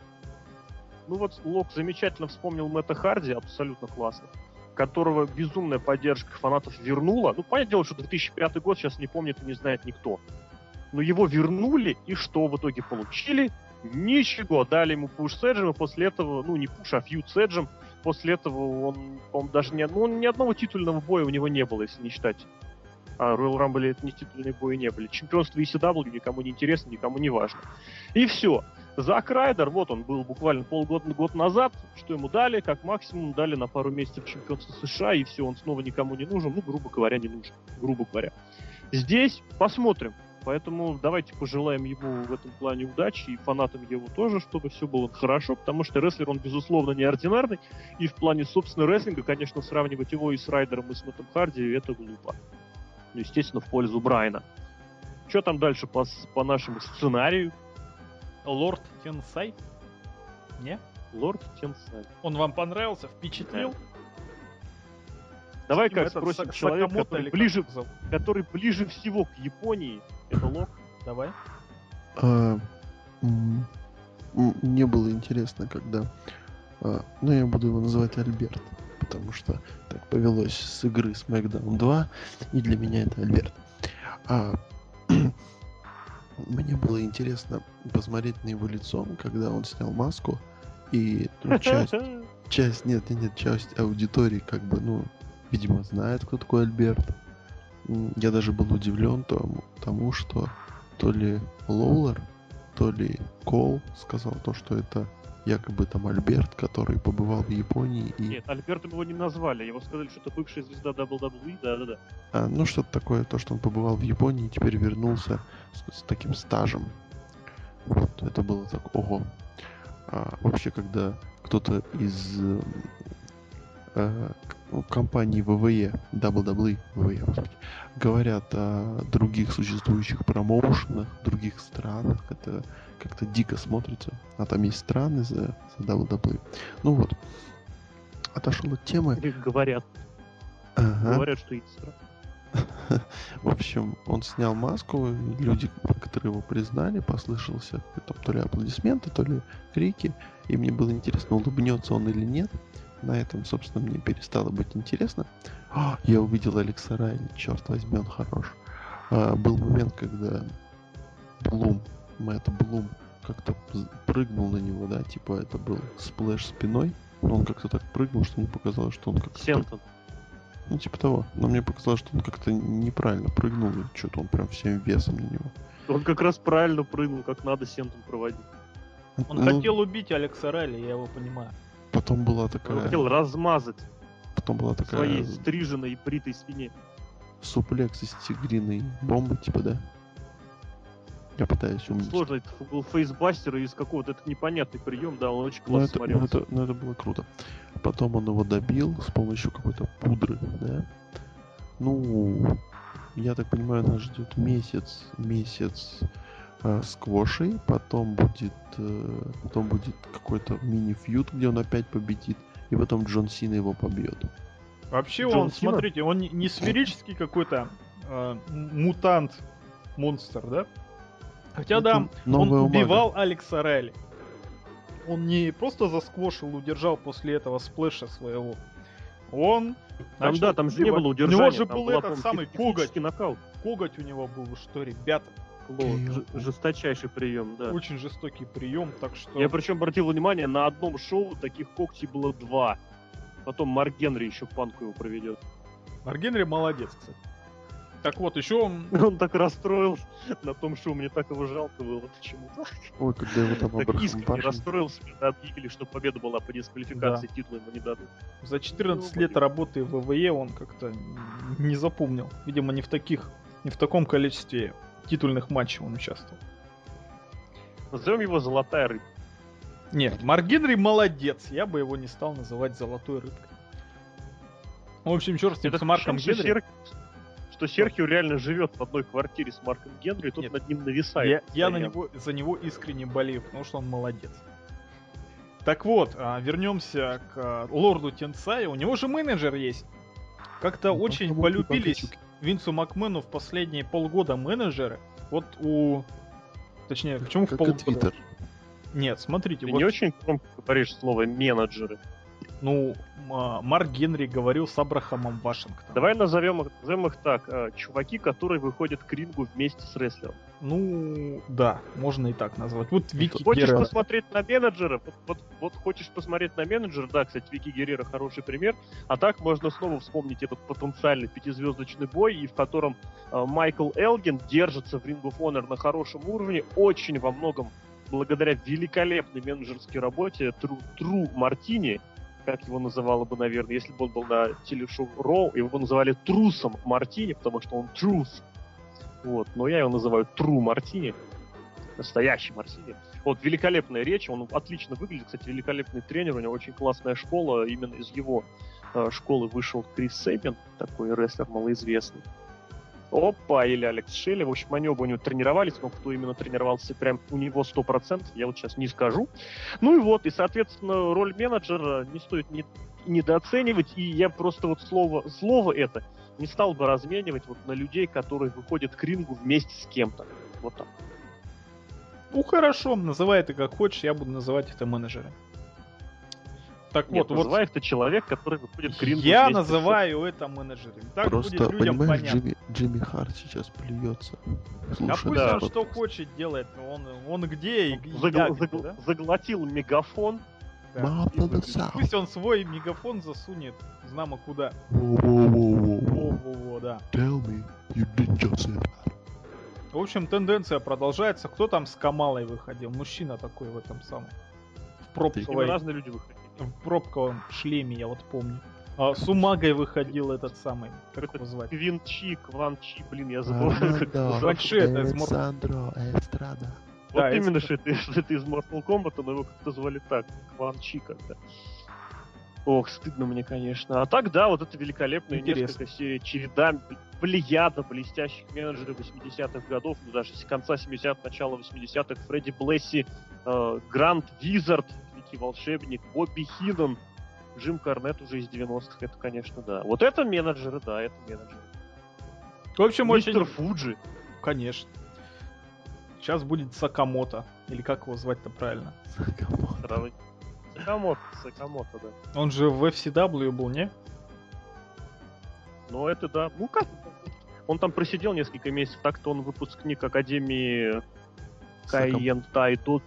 Speaker 1: Ну вот Лок замечательно вспомнил Мэтта Харди, абсолютно классно, которого безумная поддержка фанатов вернула. Ну, понятное дело, что 2005 год сейчас не помнит и не знает никто. Но его вернули, и что в итоге получили? Ничего. Дали ему пуш с Эджем, и после этого, ну не пуш, а фьюд с Эджем. После этого он, он даже не, ну, ни одного титульного боя у него не было, если не считать. А Royal Rumble это не титульные бои не были. Чемпионство ECW никому не интересно, никому не важно. И все. Зак Райдер, вот он был буквально полгода год назад, что ему дали, как максимум дали на пару месяцев чемпионства США, и все, он снова никому не нужен, ну, грубо говоря, не нужен, грубо говоря. Здесь посмотрим, Поэтому давайте пожелаем ему в этом плане удачи и фанатам его тоже, чтобы все было хорошо, потому что рестлер, он, безусловно, неординарный. И в плане, собственно, рестлинга, конечно, сравнивать его и с Райдером, и с Мэттом Харди, это глупо. Ну, естественно, в пользу Брайана. Что там дальше по, по нашему сценарию?
Speaker 2: Лорд Тенсай? Не?
Speaker 1: Лорд Тенсай.
Speaker 2: Он вам понравился? Впечатлил?
Speaker 1: Давай-ка спросим человека, который ближе, который ближе всего к Японии. Это Лок?
Speaker 2: Давай.
Speaker 3: А, мне было интересно, когда... А, ну, я буду его называть Альберт, потому что так повелось с игры SmackDown 2, и для меня это Альберт. А, мне было интересно посмотреть на его лицо, когда он снял маску, и ну, часть, часть, нет, нет, нет, часть аудитории как бы, ну, видимо, знает, кто такой Альберт. Я даже был удивлен тому, тому что то ли Лоулер, то ли Кол сказал то, что это якобы там Альберт, который побывал в Японии и...
Speaker 1: Нет, Альбертом его не назвали, его сказали, что это бывшая звезда WWE, да-да-да.
Speaker 3: А, ну что-то такое, то, что он побывал в Японии и теперь вернулся с, с таким стажем. Вот, это было так, ого. А, вообще, когда кто-то из э, компании ВВЕ, WWE, ВВЕ, господи, говорят о других существующих промоушенах, других странах, это как-то дико смотрится. А там есть страны за, за WWE. Ну вот, отошел от темы.
Speaker 1: Говорят. Ага. Говорят, что есть страны.
Speaker 3: В общем, он снял маску, люди, которые его признали, послышался там, то ли аплодисменты, то ли крики, и мне было интересно, улыбнется он или нет. На этом, собственно, мне перестало быть интересно. О, я увидел Алекса Райли, черт возьми, он хорош. А, был момент, когда Блум, Мэтт Блум, как-то прыгнул на него, да, типа это был сплэш спиной, но он как-то так прыгнул, что мне показалось, что он как-то...
Speaker 1: Сентон.
Speaker 3: Ну, типа того. Но мне показалось, что он как-то неправильно прыгнул, что-то он прям всем весом на него.
Speaker 1: Он как раз правильно прыгнул, как надо Сентон проводить.
Speaker 2: Он ну, хотел убить Алекса Райли, я его понимаю.
Speaker 3: Потом была такая... Он
Speaker 1: хотел размазать.
Speaker 3: Потом была такая...
Speaker 1: Своей стриженной и бритой спине.
Speaker 3: Суплекс из тигриной бомбы, типа, да? Я пытаюсь умнить.
Speaker 1: Сложно, это был фейсбастер из какого-то, это непонятный прием, да, он очень классно
Speaker 3: но это, но это, но это было круто. Потом он его добил с помощью какой-то пудры, да? Ну, я так понимаю, нас ждет месяц, месяц э, сквошей, потом будет, э, потом будет какой-то мини-фьют, где он опять победит, и потом Джон Сина его побьет.
Speaker 2: Вообще Джон он, Сина? смотрите, он не сферический какой-то э, мутант, монстр, да? Хотя Это да, он убивал мага. Алекса Райли. Он не просто засквошил, удержал после этого сплэша своего. Он
Speaker 1: там, да, там же не было удержания.
Speaker 2: У него же был этот самый коготь. Нокаут. Коготь у него был, что, ребята.
Speaker 1: Ж- жесточайший прием, да.
Speaker 2: Очень жестокий прием, так что...
Speaker 1: Я причем обратил внимание, на одном шоу таких когтей было два. Потом Марк Генри еще панку его проведет.
Speaker 2: Марк Генри молодец, кстати. Так вот, еще он...
Speaker 1: Он так расстроился на том шоу, мне так его жалко было почему-то.
Speaker 3: Ой, когда его там
Speaker 1: Так искренне расстроился, когда объявили, что победа была по дисквалификации, да. титула ему не дадут.
Speaker 2: За 14 ну, лет работы в ВВЕ он как-то не запомнил. Видимо, не в таких, не в таком количестве титульных матчей он участвовал.
Speaker 1: Назовем его «Золотая рыбка».
Speaker 2: Нет, Марк Генри молодец. Я бы его не стал называть «Золотой рыбкой». В общем, черт с ним, с Марком Генри. Сер...
Speaker 1: Что Серхио реально живет в одной квартире с Марком Генри, и тут Нет, над ним нависает.
Speaker 2: Я, я на него, за него искренне болею, потому что он молодец. Так вот, а, вернемся к а, лорду Тенсаю. У него же менеджер есть. Как-то ну, очень полюбились Винсу Макмену в последние полгода менеджеры. Вот у... Точнее, почему как в полгода? Твиттер. Нет, смотрите.
Speaker 1: Ты вот... не очень громко говоришь слово менеджеры.
Speaker 2: Ну, а, Марк Генри говорил с Абрахамом Вашингтоном.
Speaker 1: Давай назовем, назовем их так. А, чуваки, которые выходят к рингу вместе с рестлером.
Speaker 2: Ну, да, можно и так назвать. Вот Вики
Speaker 1: Хочешь Геррера... посмотреть на менеджера? Вот, вот, вот хочешь посмотреть на менеджера? Да, кстати, Вики Геррера хороший пример. А так можно снова вспомнить этот потенциальный пятизвездочный бой, и в котором э, Майкл Элгин держится в Ring of Honor на хорошем уровне, очень во многом благодаря великолепной менеджерской работе Тру, Тру Мартини, как его называла бы, наверное, если бы он был на телешоу Роу, его бы называли Трусом Мартини, потому что он Трус. Вот, но я его называю Тру Мартини, настоящий Мартини. Вот, великолепная речь, он отлично выглядит, кстати, великолепный тренер, у него очень классная школа, именно из его э, школы вышел Крис Сейбин, такой рестлер малоизвестный. Опа, или Алекс Шелли. В общем, они оба у него тренировались, но кто именно тренировался прям у него 100%, я вот сейчас не скажу. Ну и вот, и, соответственно, роль менеджера не стоит не, недооценивать, и я просто вот слово, слово это не стал бы разменивать вот на людей, которые выходят к рингу вместе с кем-то. Вот так.
Speaker 2: Ну хорошо, называй это как хочешь, я буду называть это менеджером.
Speaker 1: Так Нет, вот, называй вот... это человек, который выходит к рингу.
Speaker 2: Я называю это менеджером. Так
Speaker 3: Просто, будет людям понимаешь, понятно. Джимми, Джимми Харт сейчас плюется.
Speaker 2: Слушай, а пусть да, он вот... что хочет делает, он, он где и, Загл...
Speaker 1: Загл... да? Заглотил мегафон.
Speaker 2: Да. Пусть он свой мегафон засунет, знамо куда. Во-во-во, да. Tell me you did just say that. В общем, тенденция продолжается. Кто там с Камалой выходил? Мужчина такой в этом самом. В пробковой...
Speaker 1: Разные люди выходили.
Speaker 2: В пробковом шлеме, я вот помню. А, с Умагой выходил этот самый, как это его звать?
Speaker 1: Квин Чи, Кван Чи, блин, я забыл.
Speaker 2: Кван Чи, это из
Speaker 3: Морtal Эстрада.
Speaker 1: Вот да, именно, что это, что это из Mortal Kombat, но его как-то звали так, Кван Чи как-то. Ох, стыдно мне, конечно. А так, да, вот это великолепная Интересно. несколько серий, череда плеяда блестящих менеджеров 80-х годов, ну даже с конца 70-х, начала 80-х, Фредди Блесси, э, Грант Визард, Великий Волшебник, Бобби Хиннон, Джим Карнет уже из 90-х, это, конечно, да. Вот это менеджеры, да, это менеджеры.
Speaker 2: В общем,
Speaker 1: Мистер
Speaker 2: очень...
Speaker 1: Фуджи.
Speaker 2: Конечно. Сейчас будет Сакамото. Или как его звать-то правильно?
Speaker 1: Сакамото. Сакамото, Сакамото, да.
Speaker 2: Он же в FCW был, не?
Speaker 1: Ну, это да. Ну как? Он там просидел несколько месяцев, так-то он выпускник Академии Кайентай тут.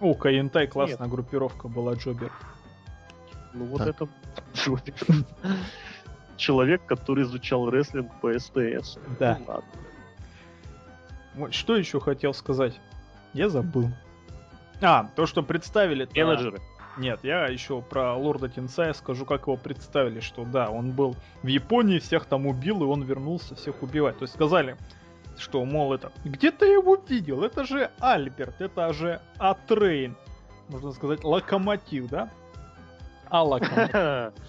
Speaker 2: О, Кайентай классная Нет. группировка была Джобер.
Speaker 1: Ну вот так. это Джобер. Человек, который изучал рестлинг по СТС.
Speaker 2: Да. Ну, ладно. Что еще хотел сказать? Я забыл. А, то, что представили...
Speaker 1: Менеджеры.
Speaker 2: Нет, я еще про лорда Тинсая скажу, как его представили, что да, он был в Японии, всех там убил, и он вернулся всех убивать. То есть сказали, что, мол, это... Где ты его видел? Это же Альберт, это же Атрейн. Можно сказать, локомотив, да? А локомотив.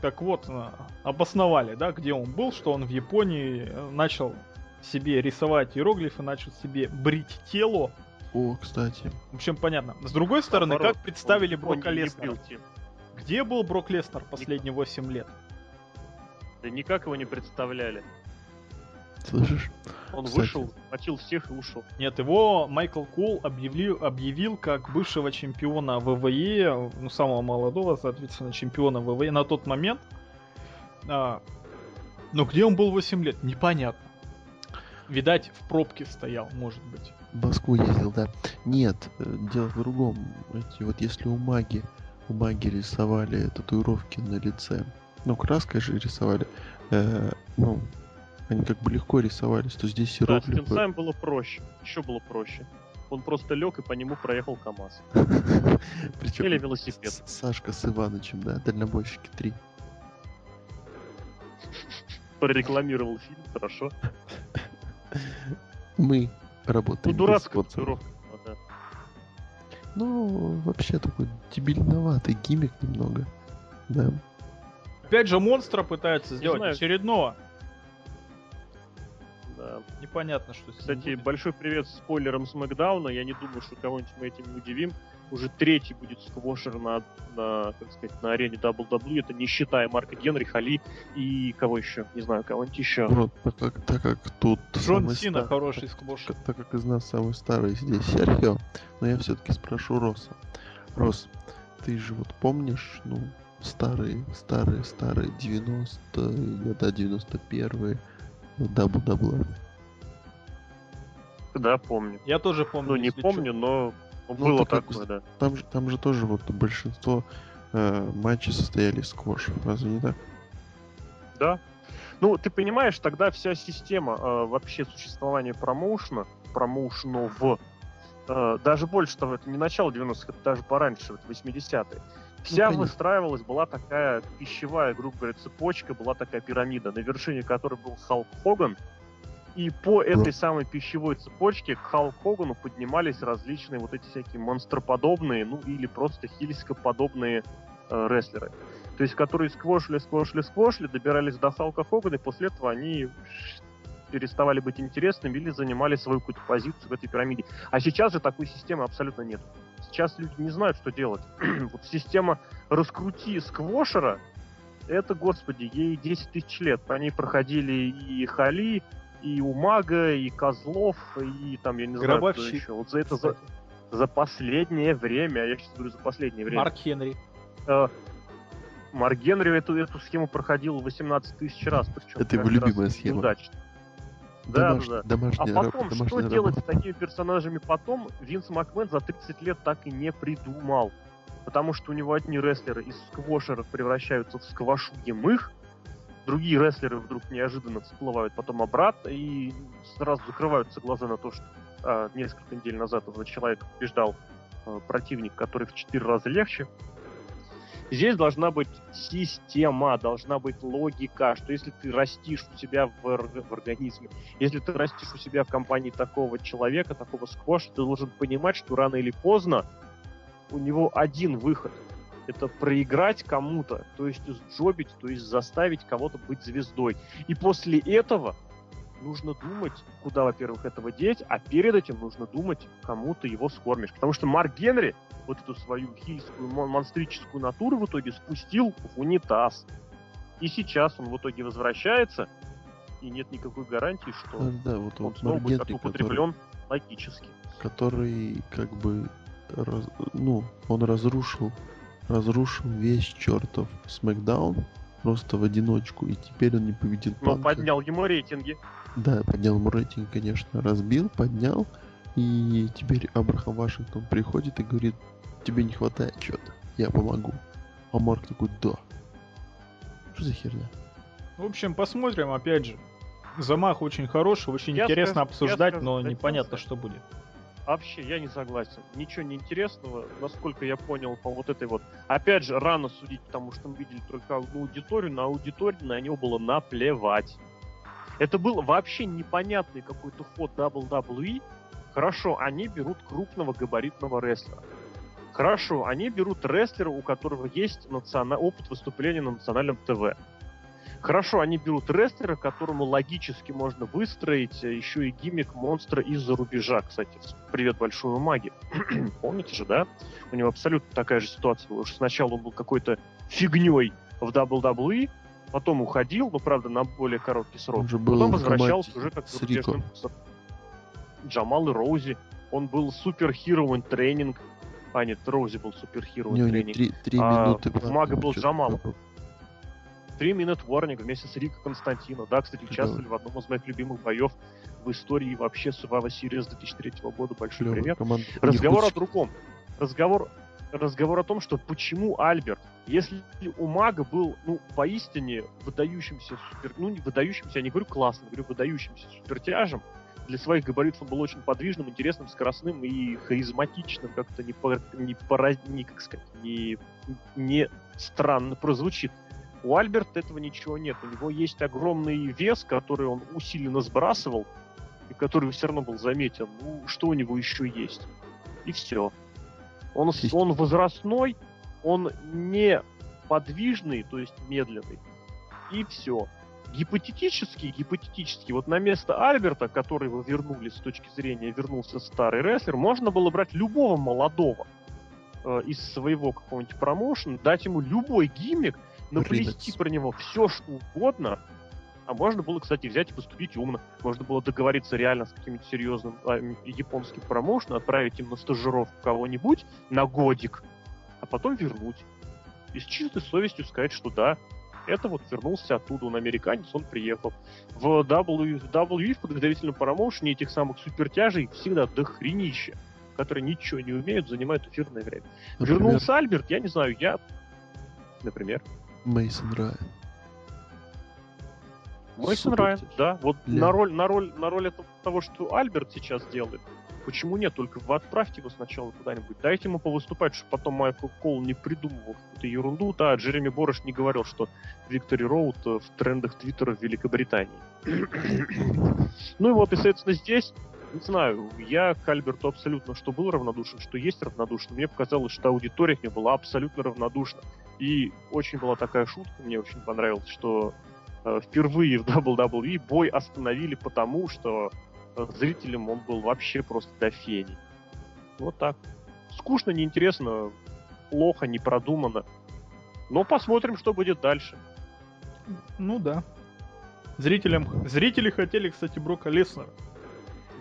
Speaker 2: Так вот, э, обосновали, да, где он был, что он в Японии э, начал себе рисовать иероглифы, начал себе брить тело,
Speaker 3: о, кстати.
Speaker 2: В общем, понятно. С другой стороны, Наоборот, как представили Брока Леснера? Где был Брок Леснер последние 8 лет?
Speaker 1: Да никак его не представляли.
Speaker 3: Слышишь?
Speaker 1: Он Кстати. вышел, мочил всех и ушел.
Speaker 2: Нет, его Майкл Кол объявил, объявил как бывшего чемпиона ВВЕ, ну, самого молодого, соответственно, чемпиона ВВЕ на тот момент. А, но где он был 8 лет, непонятно. Видать, в пробке стоял, может быть.
Speaker 3: В Москву ездил, да. Нет, э, дело в другом. Эти, вот если у маги, у маги рисовали татуировки на лице, ну, краской же рисовали, э, ну, они как бы легко рисовались, то здесь иероглифы... Да, с
Speaker 1: Тинсаем было проще, еще было проще. Он просто лег и по нему проехал КАМАЗ.
Speaker 3: Причем Или велосипед. Сашка с Иванычем, да, дальнобойщики 3.
Speaker 1: Прорекламировал фильм, хорошо.
Speaker 3: Мы работаем.
Speaker 1: Ну, дурацкая татуировка.
Speaker 3: Ну, вообще такой дебильноватый гиммик немного. Да.
Speaker 2: Опять же, монстра пытаются сделать знаю. очередного.
Speaker 1: Да.
Speaker 2: Непонятно, что
Speaker 1: Кстати, большой привет спойлерам с Макдауна. Я не думаю, что кого-нибудь мы этим не удивим уже третий будет сквошер на, на, как сказать, на арене WWE, это не считая Марка Генри, Хали и кого еще, не знаю, кого-нибудь еще.
Speaker 3: Вот, так как, так как тут...
Speaker 2: Джон Сина стар... хороший сквошер.
Speaker 3: Так, так как из нас самый старый здесь Серхио, но я все-таки спрошу Роса. Рос, ты же вот помнишь, ну, старые, старые, старые 90-е года, 91-е WWE?
Speaker 1: Да, помню.
Speaker 2: Я тоже помню.
Speaker 1: Ну, не помню, но ну, было так, такое, да.
Speaker 3: Там же, там же тоже вот большинство э, матчей состояли из сквошев, разве не так?
Speaker 1: Да. Ну, ты понимаешь, тогда вся система э, вообще существования промоушена, промоушенов, э, даже больше того, это не начало 90-х, это даже пораньше, это 80-е. Вся
Speaker 3: конечно.
Speaker 1: выстраивалась, была такая пищевая, грубо говоря, цепочка, была такая пирамида, на вершине которой был Халк Хоган, и по этой самой пищевой цепочке к Халк Хогану поднимались различные вот эти всякие монстроподобные, ну или просто хильскоподобные э, рестлеры. То есть, которые сквошили, сквошили, сквошили, добирались до Халка Хогана, и после этого они переставали быть интересными или занимали свою какую-то позицию в этой пирамиде. А сейчас же такой системы абсолютно нет. Сейчас люди не знают, что делать. вот система раскрути сквошера, это, господи, ей 10 тысяч лет. По ней проходили и Хали, и Умага, и Козлов, и там, я не знаю, кто
Speaker 2: Гробовщик,
Speaker 1: еще. Вот за это за, за последнее время, я сейчас говорю за последнее время.
Speaker 2: Марк Хенри.
Speaker 1: Э, Марк Генри эту, эту схему проходил 18 тысяч раз, причем
Speaker 3: Это его любимая схема.
Speaker 1: неудачно. Да,
Speaker 3: Домаш-
Speaker 1: да, да. А
Speaker 3: Домашняя раб-
Speaker 1: потом, что
Speaker 3: домашняя
Speaker 1: делать с
Speaker 3: работа.
Speaker 1: такими персонажами потом, Винс Макмен за 30 лет так и не придумал. Потому что у него одни рестлеры из сквошеров превращаются в сквашуемых, другие рестлеры вдруг неожиданно всплывают потом обратно и сразу закрываются глаза на то, что а, несколько недель назад этот человек побеждал а, противник, который в 4 раза легче. Здесь должна быть система, должна быть логика, что если ты растишь у себя в, в организме, если ты растишь у себя в компании такого человека, такого сквоша, ты должен понимать, что рано или поздно у него один выход. Это проиграть кому-то, то есть сджобить, то есть заставить кого-то быть звездой. И после этого нужно думать, куда, во-первых, этого деть, а перед этим нужно думать, кому ты его скормишь. Потому что Марк Генри вот эту свою хильскую мон- монстрическую натуру в итоге спустил в унитаз. И сейчас он в итоге возвращается, и нет никакой гарантии, что
Speaker 3: Да, да, вот,
Speaker 1: он
Speaker 3: вот
Speaker 1: снова
Speaker 3: Марк
Speaker 1: будет
Speaker 3: Генри, который,
Speaker 1: употреблен логически.
Speaker 3: который как бы раз- ну, он разрушил разрушил весь чертов Смакдаун просто в одиночку, и теперь он не победит
Speaker 1: Но
Speaker 3: Панка.
Speaker 1: поднял ему рейтинги.
Speaker 3: Да, поднял ему рейтинг, конечно, разбил, поднял, и теперь Абрахам Вашингтон приходит и говорит, тебе не хватает чего-то, я помогу. А Марк такой, да. Что за херня?
Speaker 2: В общем, посмотрим, опять же. Замах очень хороший, очень
Speaker 1: Я
Speaker 2: интересно
Speaker 1: скажу-
Speaker 2: обсуждать,
Speaker 1: скажу,
Speaker 2: но
Speaker 1: хотелся.
Speaker 2: непонятно, что будет.
Speaker 1: Вообще, я не согласен. Ничего не интересного, насколько я понял по вот этой вот. Опять же, рано судить, потому что мы видели только одну аудиторию, на аудиторию на него было наплевать. Это был вообще непонятный какой-то ход WWE. Хорошо, они берут крупного габаритного рестлера. Хорошо, они берут рестлера, у которого есть национа- опыт выступления на национальном ТВ. Хорошо, они берут рестлера, которому логически можно выстроить э, еще и гиммик монстра из-за рубежа. Кстати, привет большую маги. Помните же, да? У него абсолютно такая же ситуация была. Сначала он был какой-то фигней в WWE, потом уходил, но, правда, на более короткий срок.
Speaker 3: Он же был
Speaker 1: Потом возвращался уже как зарубежным Джамал и Роузи. Он был супер хиро тренинг. А, нет, Роузи был супер хиро
Speaker 3: У него не
Speaker 1: тренинг.
Speaker 3: три, три
Speaker 1: А,
Speaker 3: минуты.
Speaker 1: в Мага был Джамал. Три минут Warning вместе с Рико Константино. Да, кстати, участвовали в одном из моих любимых боев в истории вообще Survivor Series 2003 года. Большой
Speaker 3: Клёвая
Speaker 1: привет.
Speaker 3: команда.
Speaker 1: Разговор о другом. Разговор, разговор о том, что почему Альберт, если у Мага был, ну, поистине выдающимся супер, ну, не выдающимся, я не говорю классным, говорю выдающимся супертяжем, для своих габаритов он был очень подвижным, интересным, скоростным и харизматичным, как-то не, по, не, пора- не, как сказать, не, не странно прозвучит. У Альберта этого ничего нет. У него есть огромный вес, который он усиленно сбрасывал, и который все равно был заметен. Ну, что у него еще есть? И все. Он, он возрастной, он не подвижный, то есть медленный. И все. Гипотетически, гипотетически, вот на место Альберта, который вы вернули с точки зрения, вернулся старый рестлер, можно было брать любого молодого э, из своего какого-нибудь промоушена, дать ему любой гиммик, наплести
Speaker 3: Ремикс.
Speaker 1: про него все, что угодно, а можно было, кстати, взять и поступить умно. Можно было договориться реально с каким-нибудь серьезным а, японским промоушеном, отправить им на стажировку кого-нибудь на годик, а потом вернуть. И с чистой совестью сказать, что да, это вот вернулся оттуда, он американец, он приехал. В WWE, в подготовительном промоушене этих самых супертяжей всегда дохренище, которые ничего не умеют, занимают эфирное время.
Speaker 3: Например,
Speaker 1: Вернулся Альберт, я не знаю, я, например,
Speaker 3: Мейсон Райан.
Speaker 1: Мейсон
Speaker 3: Супер
Speaker 1: Райан, да. Вот
Speaker 3: Ля.
Speaker 1: на роль, на роль, на роль этого, того, что Альберт сейчас делает, Почему нет? Только вы отправьте его сначала куда-нибудь. Дайте ему повыступать, чтобы потом Майкл Кол не придумывал какую-то ерунду. Да, Джереми Борош не говорил, что Виктори Роуд э, в трендах Твиттера в Великобритании. ну и вот, и, соответственно, здесь не знаю, я к Альберту абсолютно что был равнодушен, что есть равнодушен. Мне показалось, что аудитория к нему была абсолютно равнодушна. И очень была такая шутка, мне очень понравилось, что впервые в WWE бой остановили потому, что э, зрителям он был вообще просто до фени. Вот так. Скучно, неинтересно, плохо, не продумано. Но посмотрим, что будет дальше.
Speaker 2: Ну да. Зрителям, зрители хотели, кстати, Брока Леснера.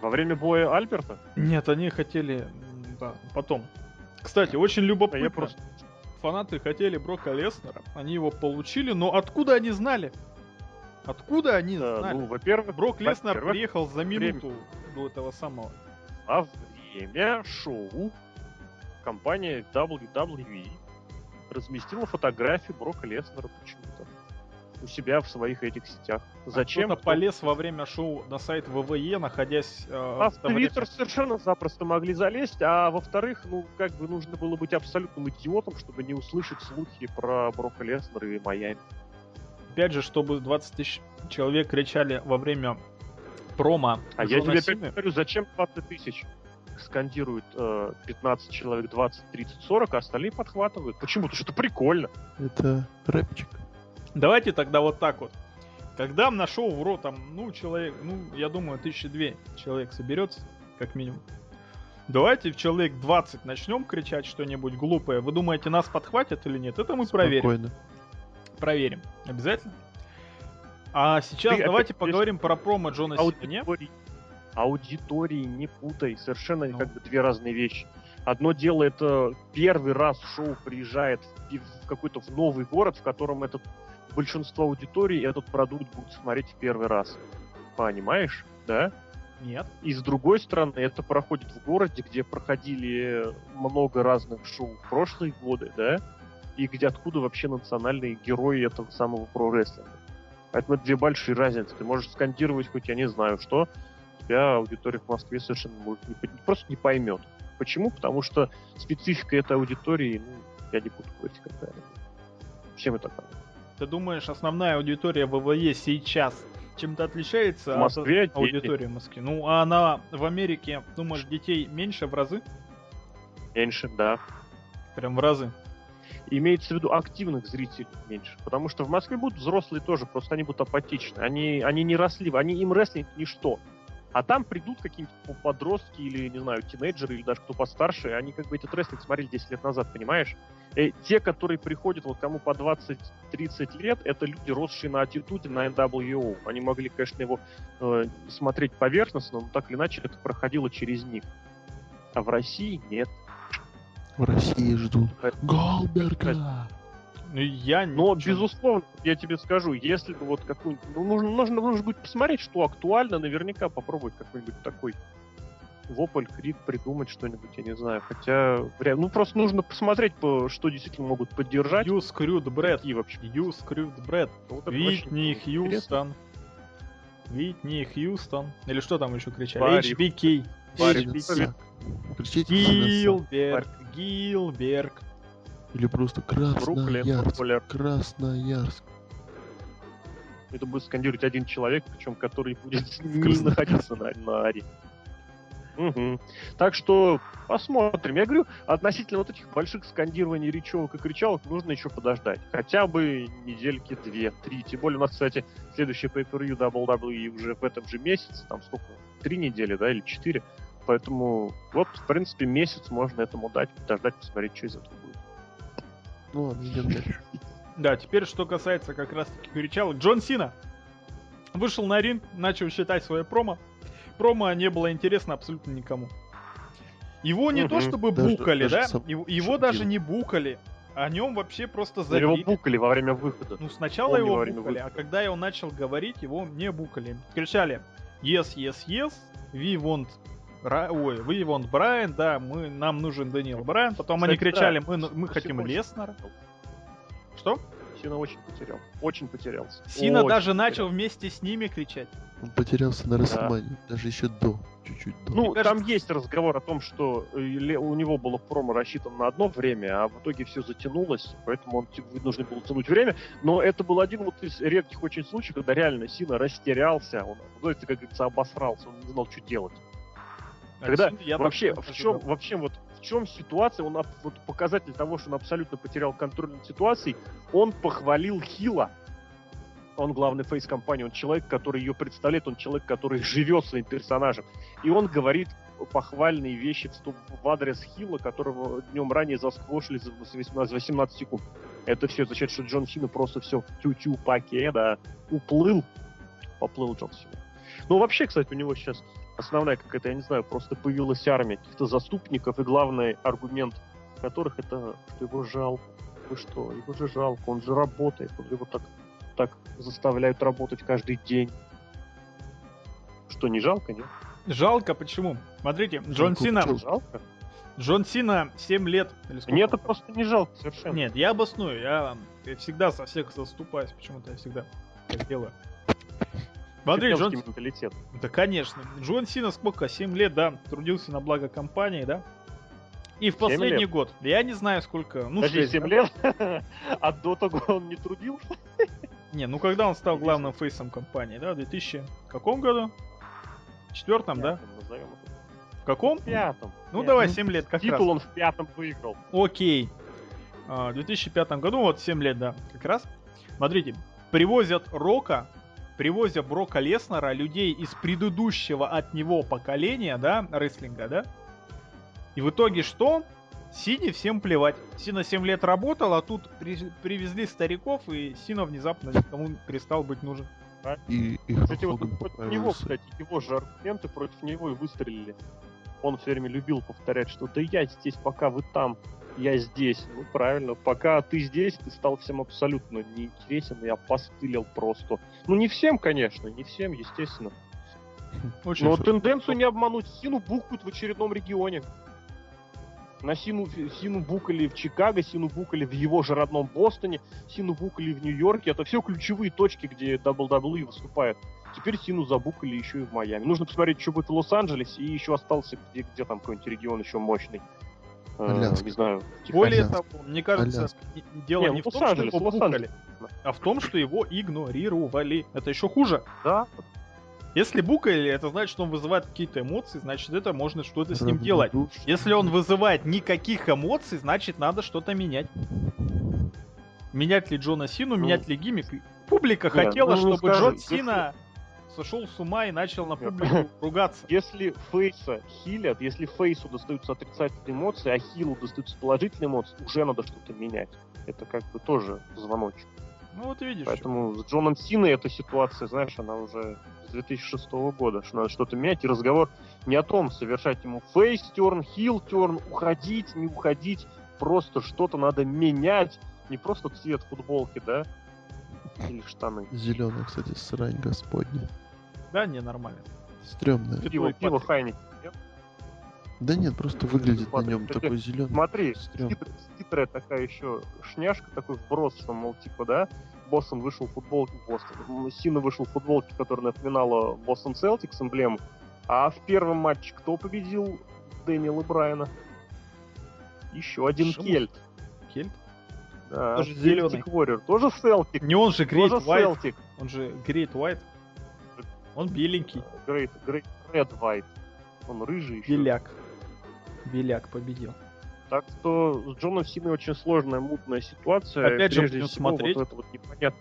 Speaker 1: Во время боя Альберта?
Speaker 2: Нет, они хотели, да, потом. Кстати, очень любопытно. Я просто... Фанаты хотели Брока Леснера, они его получили, но откуда они знали? Откуда они да, знали? Ну,
Speaker 1: во-первых,
Speaker 2: Брок Леснер приехал за минуту время... до этого самого.
Speaker 1: Во время шоу компания WWE разместила фотографию Брока Леснера почему-то у себя в своих этих сетях.
Speaker 2: А Зачем? Кто-то полез во время шоу на сайт ВВЕ, находясь... Э,
Speaker 1: а в Твиттер совершенно запросто могли залезть, а во-вторых, ну, как бы нужно было быть абсолютным идиотом, чтобы не услышать слухи про Брока Леснера и Майами.
Speaker 2: Опять же, чтобы 20 тысяч человек кричали во время промо.
Speaker 1: А я тебе опять говорю, зачем 20 тысяч? скандируют э, 15 человек, 20, 30, 40, а остальные подхватывают. Почему? Потому что это прикольно.
Speaker 3: Это рэпчик.
Speaker 2: Давайте тогда вот так вот. Когда на шоу в РО там, ну, человек, ну, я думаю, тысячи две человек соберется, как минимум. Давайте в человек 20 начнем кричать что-нибудь глупое. Вы думаете, нас подхватят или нет? Это мы Спокойно. проверим. Проверим. Обязательно. А сейчас Ты давайте поговорим про промо Джона
Speaker 1: Аудитории. Аудитории не путай. Совершенно ну. как бы две разные вещи. Одно дело, это первый раз шоу приезжает в, в какой-то в новый город, в котором этот большинство аудитории этот продукт будет смотреть в первый раз. Понимаешь, да?
Speaker 2: Нет.
Speaker 1: И с другой стороны, это проходит в городе, где проходили много разных шоу в прошлые годы, да? И где откуда вообще национальные герои этого самого про-рестлинга. Поэтому это две большие разницы. Ты можешь скандировать хоть я не знаю что, тебя аудитория в Москве совершенно может не, просто не поймет. Почему? Потому что специфика этой аудитории, ну, я не буду говорить какая. Всем это понятно.
Speaker 2: Ты думаешь, основная аудитория ВВЕ сейчас чем-то отличается
Speaker 1: в Москве
Speaker 2: от аудитории в Москве? Ну, а она в Америке, думаешь, детей меньше в разы?
Speaker 1: Меньше, да.
Speaker 2: Прям в разы.
Speaker 1: Имеется в виду активных зрителей меньше. Потому что в Москве будут взрослые тоже, просто они будут апатичны. Они, они не росли, они им рестлинг ничто. А там придут какие-нибудь подростки или, не знаю, тинейджеры или даже кто постарше, они как бы этот рестлинг смотрели 10 лет назад, понимаешь? И те, которые приходят, вот кому по 20-30 лет, это люди, росшие на аттитуде на NWO. Они могли, конечно, его э, смотреть поверхностно, но так или иначе это проходило через них. А в России нет.
Speaker 3: В России ждут Голберга.
Speaker 1: Ну, я не... Но, безусловно, я тебе скажу, если бы вот какую-нибудь... Ну, нужно, нужно, нужно будет посмотреть, что актуально, наверняка попробовать какой-нибудь такой вопль, крик, придумать что-нибудь, я не знаю. Хотя, ну просто нужно посмотреть, что действительно могут поддержать.
Speaker 2: You screwed Brad. И вообще. You screwed Brad. Вот Витни Хьюстон. Витни Хьюстон. Или что там еще кричали? HBK. HBK. Гилберг. Гилберг.
Speaker 3: Или просто Красноярск. Красноярск.
Speaker 1: Это будет скандировать один человек, причем который будет не находиться на, на арене. Угу. Так что посмотрим. Я говорю, относительно вот этих больших скандирований речевок и кричалок нужно еще подождать. Хотя бы недельки две-три. Тем более у нас, кстати, следующий pay-per-view WWE уже в этом же месяце. Там сколько? Три недели, да, или четыре. Поэтому вот, в принципе, месяц можно этому дать, подождать, посмотреть, что из этого будет.
Speaker 3: Ну ладно, идем дальше.
Speaker 2: Да, теперь что касается как раз-таки кричалок. Джон Сина вышел на ринг, начал считать свое промо промо не было интересно абсолютно никому. Его не угу. то чтобы даже, букали, даже да? Сам... Его, его даже не букали. О нем вообще просто забили.
Speaker 1: Его букали во время выхода.
Speaker 2: Ну, сначала Помню его букали, выхода. а когда он начал говорить, его не букали. Кричали yes, yes, yes, we want Ра... Ой, we want Брайан, да, мы, нам нужен Даниил Брайан. Потом Кстати, они кричали, да. мы, мы хотим Леснера. Что?
Speaker 1: Сина очень потерял. Очень потерялся.
Speaker 2: Сина
Speaker 1: Очень
Speaker 2: даже
Speaker 1: потерял.
Speaker 2: начал вместе с ними кричать.
Speaker 3: Он потерялся на Рестлмане, даже еще до, чуть-чуть до.
Speaker 1: Ну,
Speaker 2: Мне кажется-
Speaker 1: там есть разговор о том, что э, у него было промо рассчитано на одно время, а в итоге все затянулось, поэтому он типа, нужно было тянуть время. Но это был один вот из редких очень случаев, когда реально Сина растерялся, он, ну, это, как говорится, обосрался, он не знал, что делать.
Speaker 2: А
Speaker 1: Когда
Speaker 2: Сина я
Speaker 1: вообще, в чем,
Speaker 2: ожидал.
Speaker 1: вообще вот в чем ситуация, он вот показатель того, что он абсолютно потерял контроль над ситуацией, он похвалил Хила. Он главный фейс компании, он человек, который ее представляет, он человек, который живет своим персонажем. И он говорит похвальные вещи в, адрес Хила, которого днем ранее засквошили за 18, 18 секунд. Это все означает, что Джон Сина просто все в тю-тю паке, да, уплыл. Поплыл Джон Сина. Ну, вообще, кстати, у него сейчас основная какая-то, я не знаю, просто появилась армия каких-то заступников, и главный аргумент которых это, что его жалко. Вы что, его же жалко, он же работает, он его так, так заставляют работать каждый день. Что, не жалко, нет?
Speaker 2: Жалко, почему? Смотрите, Джон
Speaker 3: Жалко,
Speaker 2: Сина,
Speaker 3: почему?
Speaker 1: Жалко?
Speaker 2: Джон Сина 7 лет. или сколько
Speaker 1: Мне это просто не жалко совершенно.
Speaker 2: Нет, я обосную, я, я всегда со всех заступаюсь, почему-то я всегда так делаю. Смотри, Джон...
Speaker 1: Менталитет.
Speaker 2: Да, конечно. Джон Сина сколько? 7 лет, да, трудился на благо компании, да? И в последний
Speaker 1: лет?
Speaker 2: год, я не знаю сколько, ну
Speaker 1: Подожди,
Speaker 2: шесть,
Speaker 1: 7
Speaker 2: да?
Speaker 1: лет? А до того он не трудился?
Speaker 2: Не, ну когда он стал главным фейсом компании, да, в 2000 каком году? Четвертом, да? В каком?
Speaker 1: Пятом.
Speaker 2: Ну
Speaker 1: Пятом.
Speaker 2: давай, 7 лет как раз.
Speaker 1: Титул он в пятом выиграл.
Speaker 2: Окей. А, В 2005 году, вот 7 лет, да, как раз. Смотрите, привозят Рока, привозят Брока Леснера, людей из предыдущего от него поколения, да, рестлинга, да. И в итоге что? Сине всем плевать. Сина 7 лет работал, а тут при- привезли стариков, и Сина внезапно никому перестал быть нужен.
Speaker 3: И, и
Speaker 1: Кстати, вот против него, кстати, его же аргументы против него и выстрелили. Он все время любил повторять, что да я здесь, пока вы там, я здесь. Ну, правильно, пока ты здесь, ты стал всем абсолютно неинтересен и опостылил просто. Ну, не всем, конечно, не всем, естественно.
Speaker 2: Очень
Speaker 1: Но
Speaker 2: сложно.
Speaker 1: тенденцию не обмануть. Сину букают в очередном регионе. На Сину, Сину букали в Чикаго, Сину букали в его же родном Бостоне, Сину букали в Нью-Йорке. Это все ключевые точки, где WWE выступает. Теперь Сину забукали еще и в Майами. Нужно посмотреть, что будет в Лос-Анджелесе, и еще остался, где, где там какой-нибудь регион еще мощный. Э,
Speaker 3: Аляска.
Speaker 1: не знаю.
Speaker 2: Более
Speaker 3: Аляска.
Speaker 2: того, мне кажется,
Speaker 3: Аляска.
Speaker 2: не- дело
Speaker 1: Не,
Speaker 2: не, в том, что его букали, а в том, что его игнорировали. Это еще хуже.
Speaker 1: Да,
Speaker 2: Если букали, это значит, что он вызывает какие-то эмоции, значит, это можно что-то с ним делать. Если он вызывает никаких эмоций, значит, надо что-то менять. Менять ли Джона Сину,
Speaker 1: Ну,
Speaker 2: менять ли гиммик? Публика
Speaker 1: не,
Speaker 2: хотела,
Speaker 1: ну, ну,
Speaker 2: чтобы
Speaker 1: скажи,
Speaker 2: Джон
Speaker 1: если-
Speaker 2: Сина сошел с ума и начал на публику ругаться.
Speaker 1: Если Фейса хилят, если Фейсу достаются отрицательные эмоции, а Хилу достаются положительные эмоции, уже надо что-то менять. Это как бы тоже звоночек.
Speaker 2: Ну вот видишь.
Speaker 1: Поэтому с Джоном Синой эта ситуация, знаешь, она уже с 2006 года, что надо что-то менять. И разговор не о том, совершать ему фейс-терн, хил-терн, уходить, не уходить. Просто что-то надо менять. Не просто цвет футболки, да? Или штаны.
Speaker 3: Зеленая, кстати, срань господня.
Speaker 2: Да, не, нормально.
Speaker 3: Стрёмная.
Speaker 2: Ты
Speaker 1: Пиво, пиво
Speaker 2: Патрик.
Speaker 3: Да нет, просто выглядит на нем
Speaker 1: кстати,
Speaker 3: такой зеленый.
Speaker 1: Смотри, хитрая такая еще шняшка, такой вброс, что, мол, типа, да, Бостон вышел в футболке, Бостон, Сина вышел в футболке, которая напоминала Бостон Селтикс эмблему, а в первом матче кто победил Дэниела Брайана? Еще один
Speaker 2: Шимов?
Speaker 1: Кельт.
Speaker 2: Кельт?
Speaker 1: Да,
Speaker 2: Тоже
Speaker 1: Celtic
Speaker 2: зелёный.
Speaker 1: Warrior, тоже Селтик,
Speaker 2: Не он же Great
Speaker 1: тоже
Speaker 2: White,
Speaker 1: Селтик.
Speaker 2: он же Great White. Он беленький,
Speaker 1: Great, Great Red White. Он рыжий еще.
Speaker 2: беляк. Беляк победил.
Speaker 1: Так что с Джоном Синой очень сложная, мутная ситуация.
Speaker 2: Опять же,
Speaker 1: Прежде всего,
Speaker 2: смотреть.
Speaker 1: вот это вот непонят-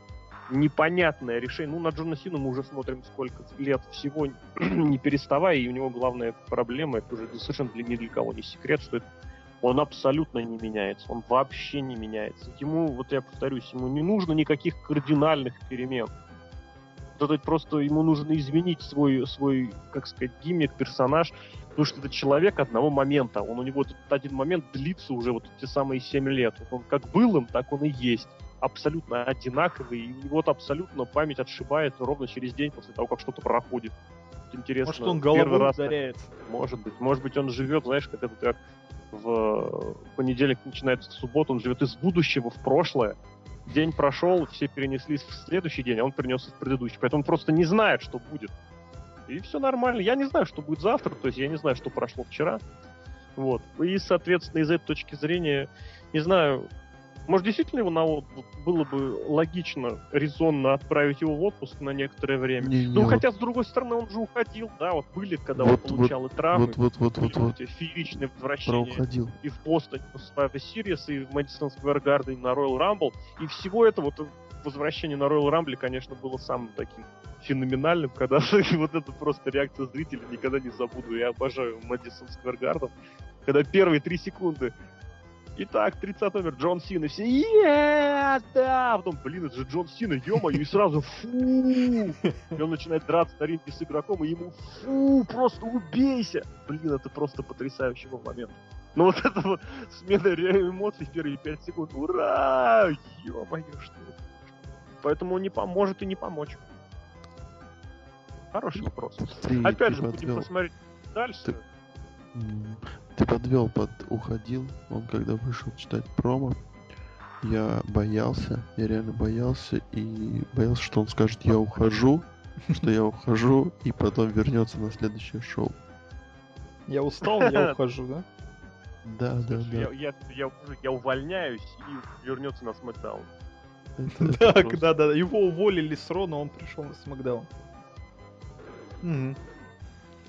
Speaker 1: непонятное решение. Ну, на Джона Сину мы уже смотрим сколько лет всего, не переставая, и у него главная проблема, это уже совершенно для, ни для кого не секрет, что это он абсолютно не меняется, он вообще не меняется. Ему, вот я повторюсь, ему не нужно никаких кардинальных перемен. Вот это просто ему нужно изменить свой, свой, как сказать, гиммик, персонаж, потому что это человек одного момента. Он у него этот один момент длится уже вот те самые 7 лет. Он как был им, так он и есть. Абсолютно одинаковый. И у него абсолютно память отшибает ровно через день после того, как что-то проходит. Интересно.
Speaker 2: Может, он
Speaker 1: первый раз
Speaker 2: ударяется.
Speaker 1: может быть. Может быть, он живет, знаешь, как это как в понедельник начинается суббота, он живет из будущего в прошлое, День прошел, все перенеслись в следующий день, а он перенесся в предыдущий. Поэтому он просто не знает, что будет. И все нормально. Я не знаю, что будет завтра, то есть я не знаю, что прошло вчера. Вот. И, соответственно, из этой точки зрения, не знаю, может, действительно его на отпуск было бы логично, резонно отправить его в отпуск на некоторое время.
Speaker 3: Не,
Speaker 1: ну,
Speaker 3: не,
Speaker 1: хотя, с другой стороны, он же уходил, да, вот были, когда
Speaker 3: Вот,
Speaker 1: он получал и травмы,
Speaker 3: Вот, вот, вот, вот, вот.
Speaker 1: фееричные возвращения
Speaker 3: уходил.
Speaker 1: и в Бостоне, в Survivor Series, и в Square Garden, и на Royal Rumble. И всего это вот возвращение на Royal Rumble, конечно, было самым таким феноменальным, когда вот это просто реакция зрителей никогда не забуду. Я обожаю Square Garden, когда первые три секунды Итак, 30 номер Джон Сина. Все, «Е, да! А Потом, блин, это же Джон Сина, ё и сразу фу! И он начинает драться на ринге с игроком, и ему фу, просто убейся! Блин, это просто потрясающий был момент. Ну вот это вот смена эмоций в первые 5 секунд. Ура! Ё-моё, что это? Поэтому он не поможет и не помочь. Хороший вопрос.
Speaker 3: Ты,
Speaker 1: Опять
Speaker 3: ты
Speaker 1: же, будем
Speaker 3: подвел,
Speaker 1: посмотреть дальше.
Speaker 3: Ты- ты подвел под уходил. Он когда вышел читать промо, я боялся, я реально боялся и боялся, что он скажет, я ухожу, что я ухожу, и потом вернется на следующее шоу.
Speaker 2: Я устал, я ухожу, да?
Speaker 3: Да, да, да.
Speaker 1: Я, я, я увольняюсь и вернется на Смакдаун.
Speaker 3: Просто-
Speaker 2: да, да. Его уволили с Ро, но он пришел на Смакдаун.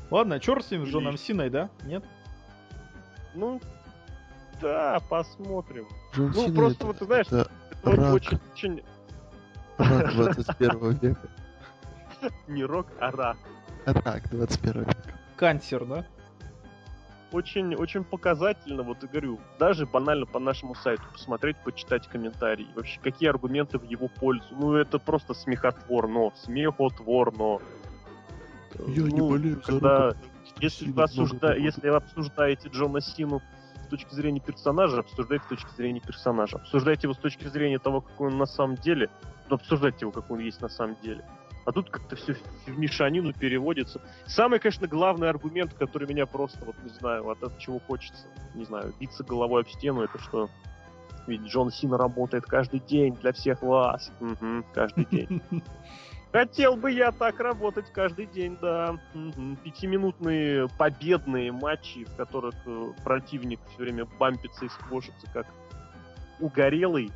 Speaker 2: Ладно, черт с ним, с Джоном Синой, да? Нет?
Speaker 1: Ну, да, посмотрим.
Speaker 3: Джон
Speaker 1: Ну,
Speaker 3: Сина
Speaker 1: просто
Speaker 3: это-
Speaker 1: вот, ты знаешь,
Speaker 3: это
Speaker 1: Это
Speaker 3: рак.
Speaker 1: очень, очень
Speaker 3: рак 21 века.
Speaker 1: не рок, а рак.
Speaker 3: Рак 21 века.
Speaker 2: Кансер, да?
Speaker 1: Очень, очень показательно, вот и говорю, даже банально по нашему сайту посмотреть, почитать комментарии. Вообще, какие аргументы в его пользу. Ну, это просто смехотворно, смехотворно.
Speaker 3: Я не
Speaker 1: Ну,
Speaker 3: болею за
Speaker 1: когда-. Если
Speaker 3: Сина
Speaker 1: вы, осужда... если вы обсуждаете Джона Сину с точки зрения персонажа, обсуждайте с точки зрения персонажа. Обсуждайте его с точки зрения того, какой он на самом деле, но обсуждайте его, как он есть на самом деле. А тут как-то все в мешанину переводится. Самый, конечно, главный аргумент, который меня просто, вот не знаю, от, от чего хочется, не знаю, биться головой об стену, это что ведь Джон Сина работает каждый день для всех вас. Мгм, каждый день. Хотел бы я так работать каждый день, да. Мгм. Пятиминутные победные матчи, в которых э, противник все время бампится и сквошится, как угорелый.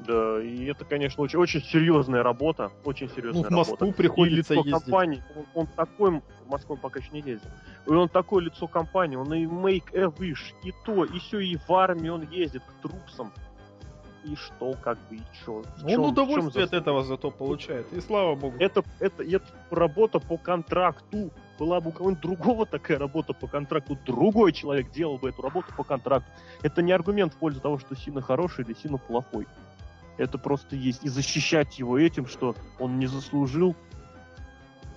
Speaker 1: Да, и это, конечно, очень, очень серьезная работа. Очень
Speaker 2: Ну,
Speaker 1: серьезная
Speaker 2: в Москву
Speaker 1: работа.
Speaker 2: приходится
Speaker 1: и лицо
Speaker 2: ездить.
Speaker 1: компании, он, он такой, в Москву он пока еще не ездил, и он такое лицо компании, он и make a wish, и то, и все, и в армии он ездит к трупсам. И что, как бы, и чё? В
Speaker 2: Он
Speaker 1: в
Speaker 2: удовольствие от этого зато получает. И слава богу.
Speaker 1: это, это, это работа по контракту. Была бы у кого-нибудь другого такая работа по контракту, другой человек делал бы эту работу по контракту. Это не аргумент в пользу того, что Сина хороший или Сина плохой. Это просто есть. И защищать его этим, что он не заслужил,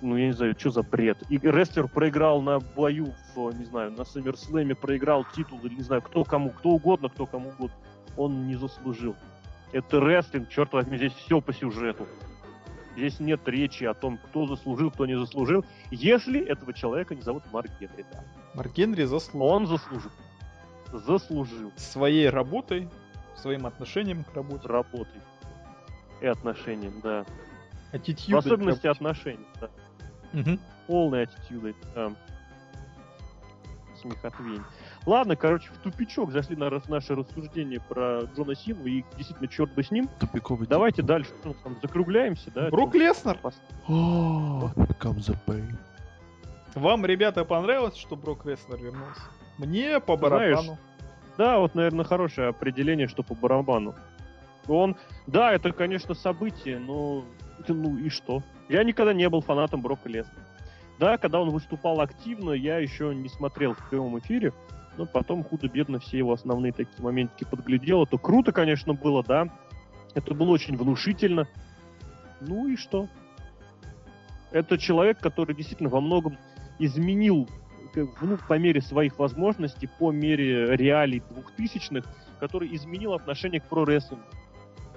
Speaker 1: ну, я не знаю, что за бред. И рестлер проиграл на бою, в, не знаю, на Саммерслэме, проиграл титул, или не знаю, кто кому, кто угодно, кто кому угодно. Он не заслужил. Это рестлинг, черт возьми, здесь все по сюжету. Здесь нет речи о том, кто заслужил, кто не заслужил, если этого человека не зовут Марк Генри. Да.
Speaker 2: Марк Генри заслужил
Speaker 1: Он заслужил. Заслужил
Speaker 2: своей работой, своим отношением к работе.
Speaker 1: работой и отношениям, да. В
Speaker 2: Аттитюдой к
Speaker 1: особенности отношений, да.
Speaker 2: Мгм.
Speaker 1: Полной аттитюдой, да. Смехотвень. Ладно, короче, в тупичок зашли на наше рассуждение про Джона Сину, и действительно, черт бы с ним.
Speaker 3: Тупиковый
Speaker 1: Давайте дальше ну, там, закругляемся, да.
Speaker 2: Брук Леснер.
Speaker 3: О, here comes the pain.
Speaker 2: Вам, ребята, понравилось, что Брок Леснер вернулся? Мне по
Speaker 1: Ты знаешь,
Speaker 2: барабану.
Speaker 1: Да, вот, наверное, хорошее определение, что по барабану. Он, да, это, конечно, событие, но ну и что? Я никогда не был фанатом Брока Леснера. Да, когда он выступал активно, я еще не смотрел в прямом эфире, но потом худо-бедно все его основные такие моментики подглядел. Это круто, конечно, было, да. Это было очень внушительно. Ну и что? Это человек, который действительно во многом изменил ну, по мере своих возможностей, по мере реалий двухтысячных, который изменил отношение к про-рестлингу.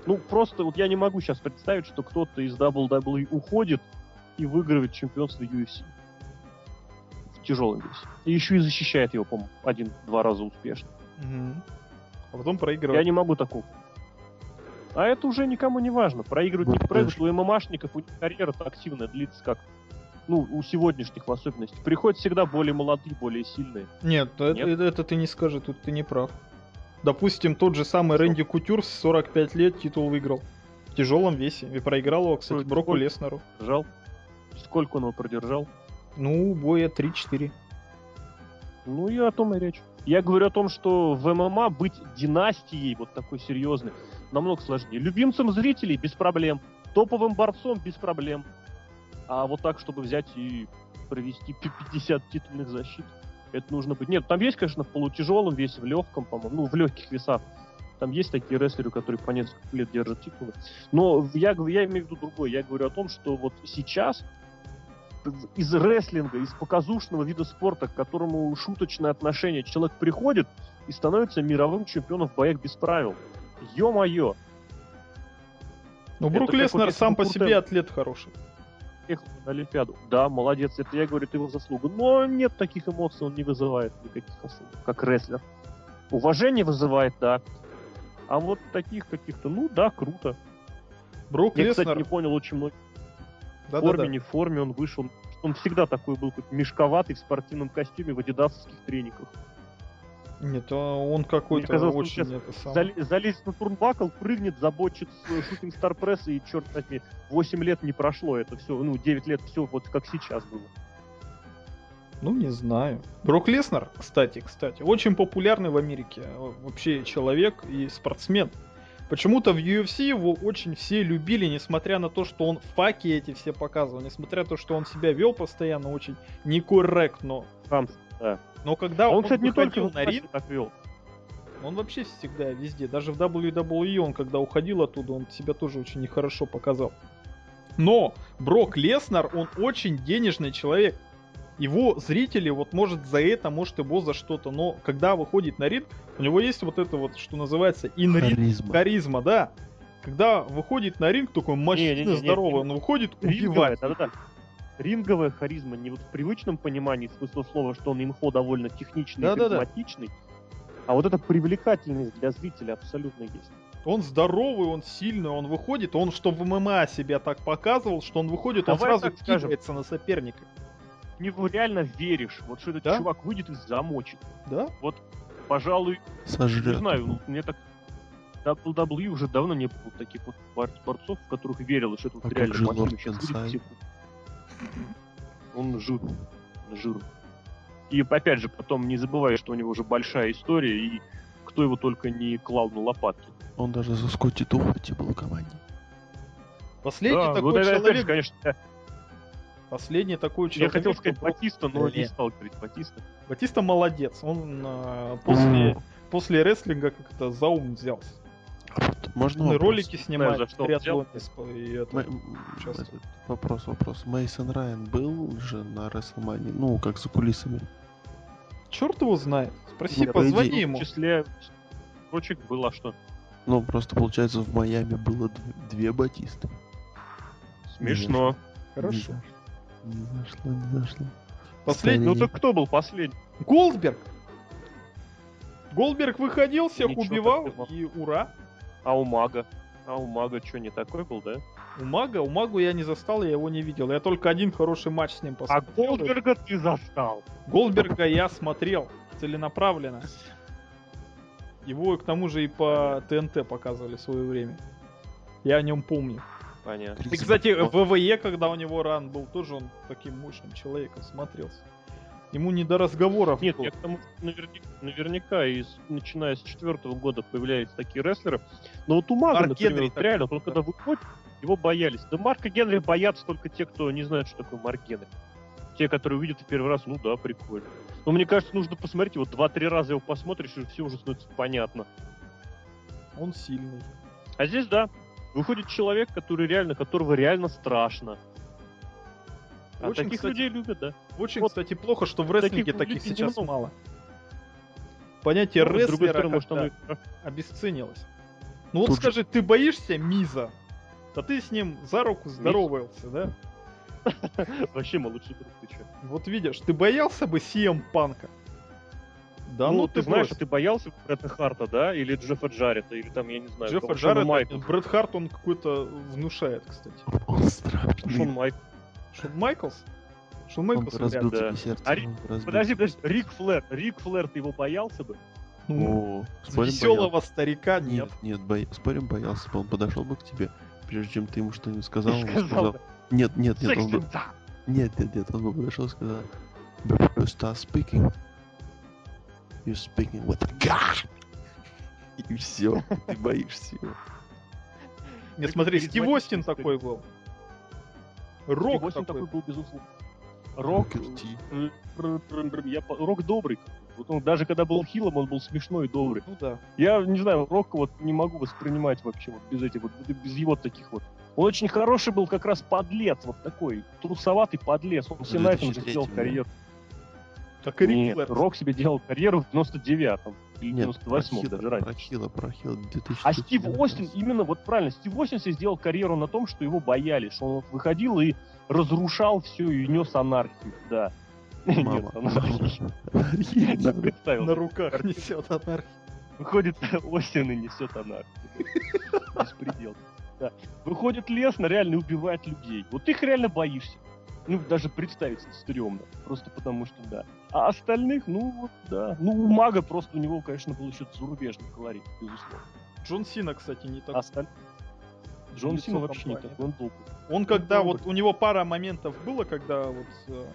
Speaker 1: Ну, просто вот я не могу сейчас представить, что кто-то из WWE уходит и выигрывает чемпионство UFC. В тяжелом весе. И еще и защищает его, по-моему, один-два раза успешно.
Speaker 2: Мгм. А потом
Speaker 1: Я
Speaker 2: проигрывает.
Speaker 1: не могу такого. А это уже никому не важно. Проигрывать, не
Speaker 3: Ну,
Speaker 1: проигрывать. У ММАшников у них карьера-то активная длится как ну, у сегодняшних в особенности. Приходят всегда более молодые, более сильные.
Speaker 2: Нет, это,
Speaker 1: Нет?
Speaker 2: это- это ты не скажи, тут ты не прав. Допустим, тот же самый Рэнди Кутюр с 45 лет титул выиграл. В тяжелом весе. И проиграл его, кстати,
Speaker 1: Сколько-
Speaker 2: Броку? Леснеру.
Speaker 1: Держал. Сколько он его продержал?
Speaker 2: Ну, боя 3-4.
Speaker 1: Ну и о том и речь. Я говорю о том, что в ММА быть династией вот такой серьезной намного сложнее. Любимцем зрителей без проблем. Топовым борцом без проблем. А вот так, чтобы взять и провести пи- 50 титульных защит, это нужно быть. Нет, там есть, конечно, в полутяжелом весе, в легком, по-моему, ну, в легких весах. Там есть такие рестлеры, которые по несколько лет держат титулы. Но я, я имею в виду другое. Я говорю о том, что вот сейчас из рестлинга, из показушного вида спорта, к которому шуточное отношение, человек приходит и становится мировым чемпионом в боях без правил. Ё-моё!
Speaker 2: Ну, Брук Леснер сам по себе атлет хороший.
Speaker 1: Приехал на Олимпиаду. Да, молодец, это я говорю, это его заслуга. Но нет таких эмоций, он не вызывает никаких особо, как рестлер. Уважение вызывает, да. А вот таких каких-то, ну да, круто.
Speaker 2: Брук
Speaker 1: Я, кстати, не понял очень много. В
Speaker 2: Да-да-да.
Speaker 1: форме, не в форме он вышел. Он всегда такой был, какой-то мешковатый в спортивном костюме в адидасовских трениках.
Speaker 2: Нет, а он какой-то
Speaker 1: казалось, он
Speaker 2: очень
Speaker 1: сейчас
Speaker 2: это самое.
Speaker 1: Зали- залезет на турнбакл, прыгнет, забочит шутинг стар пресс, и, черт возьми, 8 лет не прошло это все, ну, 9 лет все вот как сейчас было.
Speaker 2: Ну, не знаю. Брок Леснер, кстати, кстати, очень популярный в Америке э, вообще человек и спортсмен. Почему-то в UFC его очень все любили, несмотря на то, что он факи эти все показывал, несмотря на то, что он себя вел постоянно очень некорректно.
Speaker 1: Сам, да.
Speaker 2: Но когда
Speaker 1: А он,
Speaker 2: он,
Speaker 1: кстати, не только
Speaker 2: на ринг,
Speaker 1: так вел.
Speaker 2: он вообще всегда везде. Даже в WWE он, когда уходил оттуда, он себя тоже очень нехорошо показал. Но Брок Леснер, он очень денежный человек. Его зрители, вот может за это, может его за что-то, но когда выходит на ринг, у него есть вот это вот, что называется, in-ring
Speaker 3: Харизма.
Speaker 2: харизма, да. Когда выходит на ринг, такой мощный, здоровый, он выходит, убивает.
Speaker 1: да-да-да. Ринговая харизма, не вот в привычном понимании смысла слова, что он имхо довольно техничный, и
Speaker 2: Да-да-да.
Speaker 1: харизматичный, а вот эта привлекательность для зрителя абсолютно есть.
Speaker 2: Он здоровый, он сильный, он выходит, он что в ММА себя так показывал, что он выходит, он
Speaker 1: Давай
Speaker 2: сразу
Speaker 1: так скажем.
Speaker 2: кидается на соперника.
Speaker 1: В него реально веришь, вот что этот
Speaker 2: Да?
Speaker 1: чувак выйдет и замочит.
Speaker 2: Да?
Speaker 1: Пожалуй,
Speaker 3: Сожрет.
Speaker 1: Не знаю, ну, мне так WWE уже давно не было таких вот бор- борцов, в которых верил, что это вот
Speaker 3: А как
Speaker 1: реально
Speaker 3: же Лорд.
Speaker 1: Он жирный, жирный. И опять же, потом не забывай, что у него уже большая история, и кто его только не клал на лопатки.
Speaker 3: Он даже за Скотти Туфати был в команде.
Speaker 2: Последний
Speaker 1: Да,
Speaker 2: такой
Speaker 1: вот это, опять же,
Speaker 2: человек,
Speaker 1: конечно, я-
Speaker 2: последний такой
Speaker 1: я
Speaker 2: человек.
Speaker 1: хотел сказать
Speaker 2: кто-
Speaker 1: Батиста, но
Speaker 2: Не.
Speaker 1: не стал говорить Батиста.
Speaker 2: Батиста молодец, он а, после, после рестлинга как-то за ум взялся.
Speaker 3: Можно вопрос?
Speaker 2: ролики снимает,
Speaker 1: за что он
Speaker 2: триатлон и это.
Speaker 3: М-
Speaker 2: Сейчас.
Speaker 3: вопрос, вопрос. Мейсон Райан был же на Рестлмане, ну, как за кулисами.
Speaker 2: Черт его знает. Спроси,
Speaker 3: Ну, по
Speaker 2: позвони
Speaker 3: идее-
Speaker 2: ему.
Speaker 1: В числе строчек было что?
Speaker 3: Ну, просто, получается, в Майами было дв- две Батисты.
Speaker 1: Смешно.
Speaker 2: Хорошо.
Speaker 3: Не зашло, не зашло.
Speaker 2: Последний.
Speaker 1: Ну так кто был последний?
Speaker 2: Голдберг. Голдберг выходил, всех
Speaker 1: Ничего
Speaker 2: убивал, и ура.
Speaker 1: А у Мага? А у Мага что, не такой был, да?
Speaker 2: У Мага, у Магу я не застал, я его не видел. Я только один хороший матч с ним
Speaker 1: А
Speaker 2: посмотрел.
Speaker 1: Голдберга ты застал.
Speaker 2: Голдберга я смотрел целенаправленно. Его к тому же и по ТНТ показывали в свое время. Я о нем помню.
Speaker 1: Понятно.
Speaker 2: И, кстати, в ВВЕ, когда у него ран был, тоже он таким мощным человеком смотрелся. Ему не до разговоров.
Speaker 1: Нет, я к тому, что наверняка, наверняка из, начиная с четвертого года появляются такие рестлеры. Но вот у Мага,
Speaker 2: Марк
Speaker 1: например,
Speaker 2: Генри
Speaker 1: вот реально, он когда выходит, его боялись. Да Марка Генри боятся только те, кто не знает, что такое Марк Генри. Те, которые увидят в первый раз, ну да, прикольно. Но мне кажется, нужно посмотреть, вот два-три раза его посмотришь, и все уже становится понятно.
Speaker 2: Он сильный.
Speaker 1: А здесь, да, выходит человек, который реально, которого реально страшно. А
Speaker 2: Очень,
Speaker 1: таких
Speaker 2: кстати,
Speaker 1: людей любят, да.
Speaker 2: Очень,
Speaker 1: Вот
Speaker 2: кстати, плохо, что в рестлинге
Speaker 1: таких
Speaker 2: таких, сейчас
Speaker 1: немного.
Speaker 2: мало. Понятие
Speaker 1: Ну,
Speaker 2: рестлера
Speaker 1: стороны, может, оно
Speaker 2: обесценилось. Ну вот
Speaker 3: Тут же-
Speaker 2: скажи, ты боишься Миза? Да ты с ним за руку здоровался, да?
Speaker 1: Вообще, мой лучший друг, ты чё?
Speaker 2: Вот видишь, ты боялся бы CM Панка? Да
Speaker 1: ну,
Speaker 2: ну,
Speaker 1: ты знаешь,
Speaker 2: брось.
Speaker 1: а ты боялся Бретта Харта, да? Или Джеффа Джарета, или там, я не знаю,
Speaker 2: Джеффа
Speaker 1: Майкла.
Speaker 2: Брэд Харт, он какой-то внушает, кстати.
Speaker 3: Он страшный.
Speaker 1: Шон Майкл.
Speaker 2: Шон Майклс? Шон
Speaker 3: Он
Speaker 2: Майклс,
Speaker 3: разбил
Speaker 2: ли.
Speaker 1: да.
Speaker 3: тебе сердце.
Speaker 1: А Ри-
Speaker 3: он разбил
Speaker 1: Подожди, подожди, Рик Флэр. Рик Флэр, ты его боялся бы?
Speaker 2: Ну,
Speaker 3: О, спорим,
Speaker 2: веселого старика
Speaker 3: боялся.
Speaker 2: нет.
Speaker 3: Нет, нет, боя- спорим, боялся бы. Он подошел бы к тебе, прежде чем ты ему что-нибудь сказал, он
Speaker 1: Сказал
Speaker 3: сказал...
Speaker 1: бы,
Speaker 3: Нет, нет, нет, он бы... Нет, нет, нет, он бы подошел и сказал... Before you start speaking, you're speaking with a God. И все, ты боишься его.
Speaker 2: Нет,
Speaker 1: Такой
Speaker 2: смотри, Стив Остин такой был. Рок такой.
Speaker 1: такой был, безусловно. Рок, э, я Рок добрый. Вот он, даже когда был хилом, он был смешной и добрый.
Speaker 2: Ну да.
Speaker 1: Я не знаю, Рок вот не могу воспринимать вообще вот без этих вот, без его таких вот. Он очень хороший был как раз подлец, вот такой, трусоватый подлец. Он все на этом же
Speaker 3: 2003
Speaker 1: сделал
Speaker 3: да.
Speaker 2: Как и
Speaker 1: Нет,
Speaker 2: Флэр.
Speaker 1: Рок себе делал карьеру в 99-м или
Speaker 3: Нет,
Speaker 1: 98-м
Speaker 3: про
Speaker 1: даже раньше.
Speaker 3: про Хила, про Хила, 2000
Speaker 1: А Стив Остин, именно вот правильно, Стив Остин себе сделал карьеру на том, что его боялись, что он вот выходил и разрушал все и нес анархию, да.
Speaker 3: Мама,
Speaker 1: Нет, анархию.
Speaker 2: На руках несет анархию.
Speaker 1: Выходит Остин и несет анархию. Беспредел. Да. Выходит Леснер реально убивает людей. Вот их реально боишься. Ну, даже представить стрёмно. Просто потому что да. А остальных, ну вот, да. Ну, у Мага просто у него, конечно, был еще зарубежный колорит, безусловно.
Speaker 2: Джон Сина, кстати, не так.
Speaker 1: Осталь- Джон Сина вообще не
Speaker 2: компании.
Speaker 1: такой, он был.
Speaker 2: Он когда
Speaker 1: добрый.
Speaker 2: вот у него пара моментов было, когда вот э,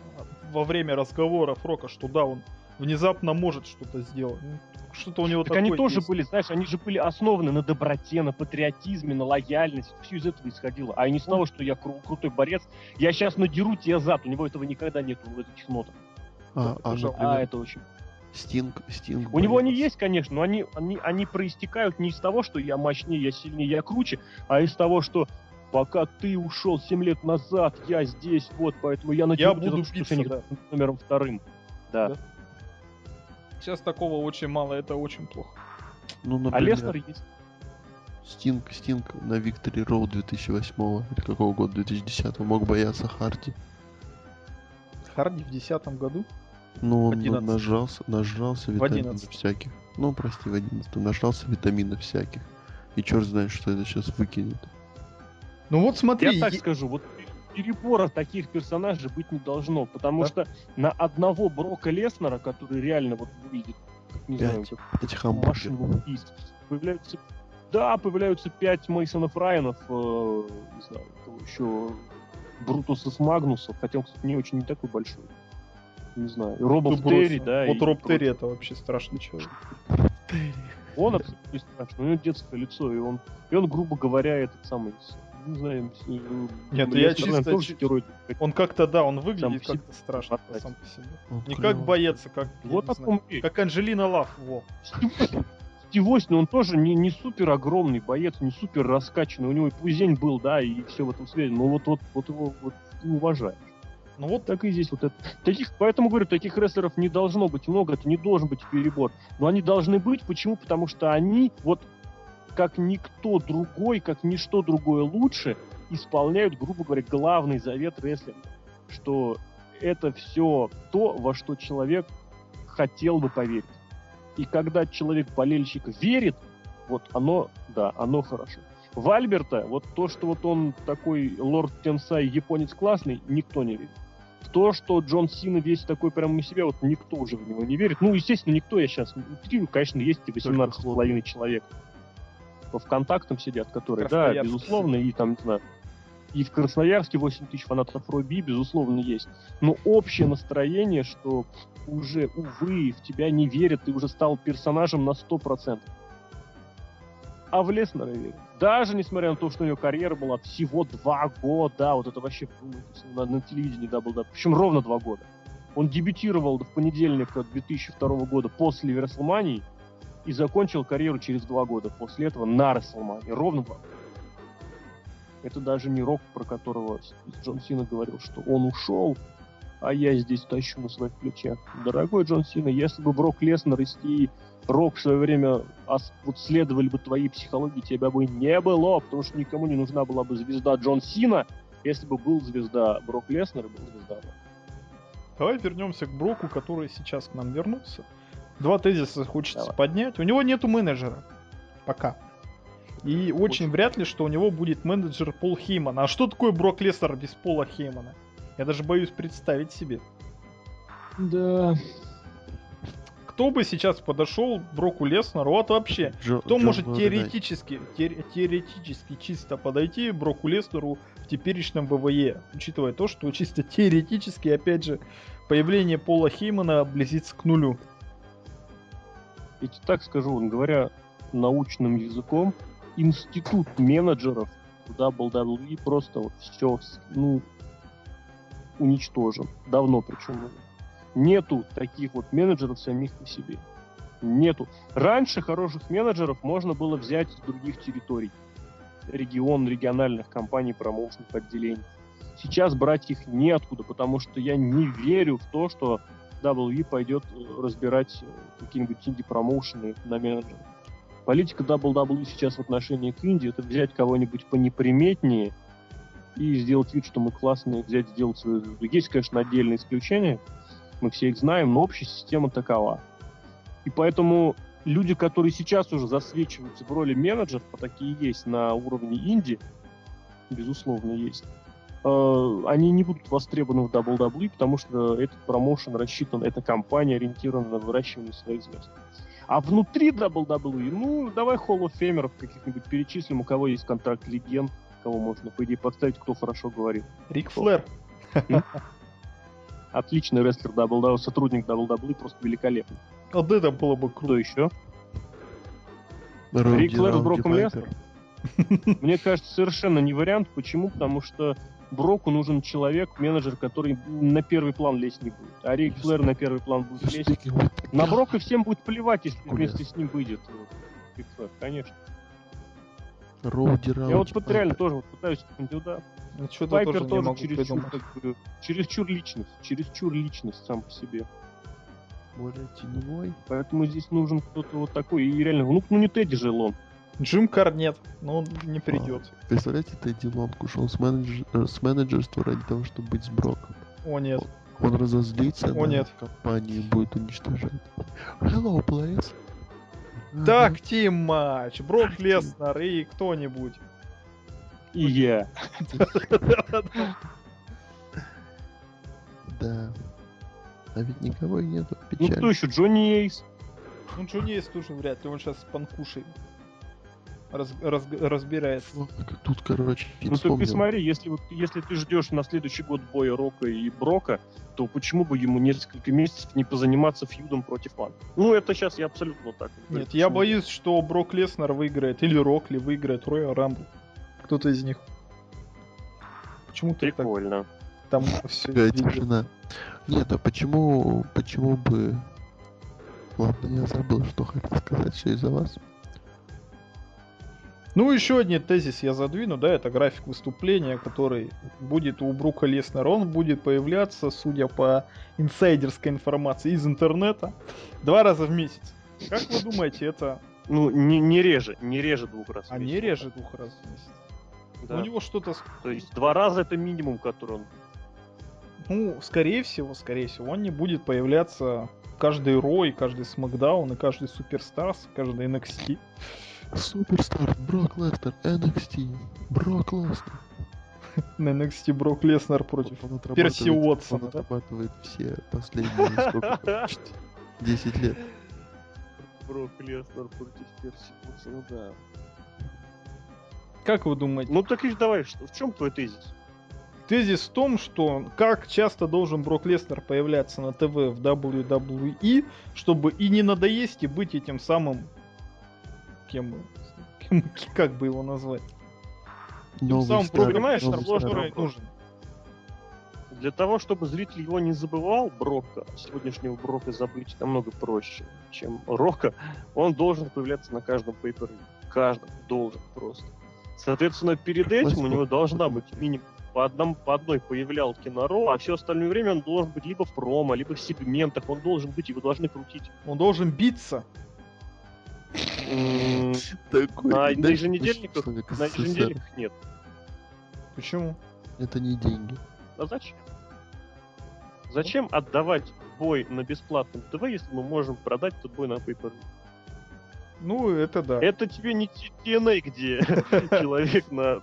Speaker 2: во время разговоров Рока, что да, он внезапно может что-то сделать. Ну, Что-то у него
Speaker 1: Так они
Speaker 2: такое
Speaker 1: тоже
Speaker 2: есть.
Speaker 1: были, знаешь, они же были основаны на доброте, на патриотизме, на лояльности. Все из этого исходило. А не с того, что я кру- крутой борец. Я сейчас надеру тебе зад. У него этого никогда нету в этих нотах.
Speaker 3: А, а,
Speaker 2: Пожалуйста.
Speaker 1: А,
Speaker 3: например,
Speaker 1: это очень...
Speaker 3: Стинг, Стинг.
Speaker 1: У него они есть, конечно, но они, они, они проистекают не из того, что я мощнее, я сильнее, я круче, а из того, что пока ты ушел 7 лет назад, я здесь, вот, поэтому я надеру тебя
Speaker 2: буду биться, да.
Speaker 1: номером вторым. Да.
Speaker 2: Да. Сейчас такого очень мало, это очень плохо.
Speaker 3: Ну,
Speaker 1: А
Speaker 3: например,
Speaker 1: Леснер есть.
Speaker 3: Стинг, Стинг на Виктори Роуд 2008 или какого года, 2010 мог бояться Харди.
Speaker 2: Харди в десятом году.
Speaker 3: Ну, он
Speaker 2: 11.
Speaker 3: нажрался, нажрался витаминов
Speaker 2: 11.
Speaker 3: всяких. Ну, прости, в 11 нажрался витаминов всяких. И черт знает, что это сейчас выкинет.
Speaker 2: Ну вот смотри,
Speaker 1: Я так
Speaker 2: е-
Speaker 1: скажу, вот перебора таких персонажей быть не должно, потому
Speaker 2: Да.
Speaker 1: что на одного Брока Леснера, который реально вот выглядит, как, не знаю,
Speaker 3: Пять.
Speaker 1: как
Speaker 3: Эти хамбургеры.
Speaker 1: машина убийств, появляются, да, появляются пять Мейсонов Райанов, э, не знаю, кого еще, Брутусов Магнусов, хотя он, кстати, не очень не такой большой. Не знаю. И Робов. Терри, да.
Speaker 2: Вот Роб. Терри это вообще страшный человек.
Speaker 1: Он абсолютно страшный. У него детское лицо, и он, и он, грубо говоря, этот самый, с- не знаю,
Speaker 2: Нет, я чисто. Он как-то, да, он выглядит как-то страшно сам по себе.
Speaker 3: Он
Speaker 2: Не как боец, а как, я
Speaker 1: Вот
Speaker 2: не
Speaker 1: о
Speaker 2: знаю,
Speaker 1: том и.
Speaker 2: как Анджелина Лав, во.
Speaker 1: Стив Остин, он тоже не, не супер огромный боец, не супер раскачанный. У него и пузень был, да, и все в этом свете. Но вот, вот, вот его вот, уважаешь.
Speaker 2: Ну вот,
Speaker 1: Так и здесь вот это. Таких, поэтому говорю, таких рестлеров не должно быть много, это не должен быть перебор. Но они должны быть. Почему? Потому что они, вот как никто другой, как ничто другое лучше, исполняют, грубо говоря, главный завет рестлинга. Что это все то, во что человек хотел бы поверить. И когда человек болельщик верит, вот оно, да, оно хорошо. В Альберта, вот то, что вот он такой лорд Тенсай, японец классный, никто не верит. В то, что Джон Сина весь такой прям из себя, вот никто уже в него не верит. Ну, естественно, никто, я сейчас утрирую, конечно, есть и 18,5 человек по ВКонтактам сидят, которые, да, безусловно, и там, не знаю, и в Красноярске 8 тысяч фанатов Роби, безусловно, есть. Но общее настроение, что уже, увы, в тебя не верят, ты уже стал персонажем на 100%. А в Леснера верят. Даже несмотря на то, что у него карьера была всего два года, вот это вообще ну, на, на телевидении да, был, да, причем ровно два года. Он дебютировал в понедельник 2002 года после Верслмании и закончил карьеру через два года после этого на Расселмане. Ровно два. Это даже не Рок, про которого Джон Сина говорил, что он ушел, а я здесь тащу на своих плечах. Дорогой Джон Сина, если бы Брок Леснер и Рок в свое время вот следовали бы твоей психологии, тебя бы не было, потому что никому не нужна была бы звезда Джон Сина, если бы был звезда Брок Леснер и был звезда Рок.
Speaker 2: давай вернемся к Броку, который сейчас к нам вернулся. Два тезиса хочется
Speaker 1: Давай.
Speaker 2: поднять. У него нету менеджера. Пока. И очень вряд ли, что у него будет менеджер Пол Хейман. А что такое Брок Леснер без Пола Хеймана? Я даже боюсь представить себе.
Speaker 4: Да.
Speaker 2: Кто бы сейчас подошел к Броку Леснеру? Вот вообще.
Speaker 3: Джо-
Speaker 2: Кто
Speaker 3: Джон
Speaker 2: может теоретически, теор- теоретически чисто подойти Броку Леснеру в теперешнем ВВЕ, учитывая то, что чисто теоретически, опять же, появление Пола Хеймана близится к нулю.
Speaker 1: Тебе так скажу, говоря научным языком, институт менеджеров в WWE просто вот все, ну, уничтожен. Давно причем. Нету таких вот менеджеров самих по себе. Нету. Раньше хороших менеджеров можно было взять из других территорий. Регион, региональных компаний, промоушенных отделений. Сейчас брать их неоткуда, потому что я не верю в то, что WWE пойдет э, разбирать э, какие-нибудь инди-промоушены на менеджера. Политика WWE сейчас в отношении к Инди это взять кого-нибудь понеприметнее и сделать вид, что мы классные, взять, сделать свою звезду. Есть, конечно, отдельные исключения, мы все их знаем, но общая система такова. И поэтому люди, которые сейчас уже засвечиваются в роли менеджеров, а такие есть на уровне Инди, безусловно, есть, они не будут востребованы в WWE, потому что этот промоушен рассчитан, эта компания ориентирована на выращивание своих звезд. А внутри WWE, ну, давай Hall of Famer'ов каких-нибудь перечислим, у кого есть контракт легенд, кого можно, по идее, подставить, кто хорошо говорит.
Speaker 2: Рик Флэр.
Speaker 1: Отличный рестлер WWE, сотрудник WWE, просто великолепный.
Speaker 2: Вот это было бы
Speaker 1: Кто
Speaker 2: круто.
Speaker 1: еще?
Speaker 3: Рауди
Speaker 1: Рик Флэр с Броком
Speaker 3: Пайпер.
Speaker 1: Мне кажется, совершенно не вариант. Почему? Потому что Броку нужен человек, менеджер, который на первый план лезть не будет. А Рик Флэр на первый план будет лезть. На. Брока всем будет плевать, если вместе с ним выйдет Рик Флэр, конечно.
Speaker 3: Раунди
Speaker 1: Я вот вот реально тоже вот пытаюсь кандидат.
Speaker 2: Ну, Что-то
Speaker 1: Пайпер
Speaker 2: тоже
Speaker 1: тоже чересчур, как бы, чересчур личность, чересчур личность сам по себе.
Speaker 3: Более теневой.
Speaker 1: Поэтому здесь нужен кто-то вот такой. И реально, ну, ну не Тедди же он.
Speaker 2: Джим Карнет, но он не придет.
Speaker 3: Представляете, Тедди Лонг ушел с, менедж- э, с менеджерства ради того, чтобы быть с Броком.
Speaker 2: О нет.
Speaker 3: Он разозлится
Speaker 2: О, нет.
Speaker 3: компанию будет уничтожать. Hello, players.
Speaker 2: Так, тим матч. Брок Леснер и кто-нибудь.
Speaker 1: И я.
Speaker 3: Да. А ведь никого и нету.
Speaker 1: Ну кто еще? Джонни Эйс.
Speaker 2: Ну, Джонни Эйс тоже вряд ли, он сейчас с панкушей раз- раз- разбирается.
Speaker 3: Фак, Тут, короче,
Speaker 1: Ну ты
Speaker 3: вспомнил.
Speaker 1: посмотри, если если ты ждешь на следующий год боя Рока и Брока, то почему бы ему несколько месяцев не позаниматься фьюдом против Ван? Ну это сейчас я абсолютно так. говорю.
Speaker 2: Нет, я боюсь, что Брок Леснер выиграет, или Рокли выиграет Роя Рамбл. Кто-то из них. Почему ты так
Speaker 1: Прикольно.
Speaker 2: там все
Speaker 3: тишина. Нет, а почему, почему бы... Ладно, я забыл, что хотел сказать, все из-за вас.
Speaker 2: Ну, еще один тезис я задвину, да, это график выступления, который будет у Брука Леснера. Он будет появляться, судя по инсайдерской информации из интернета, два раза в месяц. Как вы думаете, это...
Speaker 1: Ну не, не реже, не реже двух раз. в
Speaker 2: А
Speaker 1: месяц.
Speaker 2: не реже двух раз в месяц?
Speaker 1: Да.
Speaker 2: У него что-то...
Speaker 1: То есть два раза это минимум, который он.
Speaker 2: Ну, скорее всего, скорее всего, он не будет появляться каждый Raw, каждый SmackDown и каждый Superstars, каждый NXT.
Speaker 3: Superstars, Брок Леснер, NXT, Брок Леснер.
Speaker 2: На NXT Брок Леснер против Перси Уотсона,
Speaker 3: Он
Speaker 2: да?
Speaker 3: отрабатывает все последние сколько, 10 лет.
Speaker 1: Брок Леснер против Перси Уотсона, да.
Speaker 2: Как вы думаете?
Speaker 1: Ну так и давай, что, в чем твой тезис?
Speaker 2: Тезис в том, что как часто должен Брок Леснер появляться на ТВ в WWE, чтобы и не надоесть, и быть этим самым... Кем, кем- как бы его назвать? Тем самым
Speaker 1: понимаешь, сложный вопрос.
Speaker 2: нужен.
Speaker 1: Для того, чтобы зритель его не забывал, Брока, сегодняшнего Брока забыть намного проще, чем Рока, он должен появляться на каждом пейпер Каждом должен просто. Соответственно, перед этим у него должна быть минимум по, одному, по одной появлялке на Ро, а все остальное время он должен быть либо в промо, либо в сегментах, он должен быть, его должны крутить.
Speaker 2: Он должен биться.
Speaker 3: Такой,
Speaker 1: На, еженедельниках, на еженедельниках нет.
Speaker 2: Почему?
Speaker 3: Это не деньги.
Speaker 1: А зачем? Зачем отдавать бой на бесплатном ТВ, если мы можем продать этот бой на pay
Speaker 2: Ну, это да.
Speaker 1: Это тебе не TNA, где человек на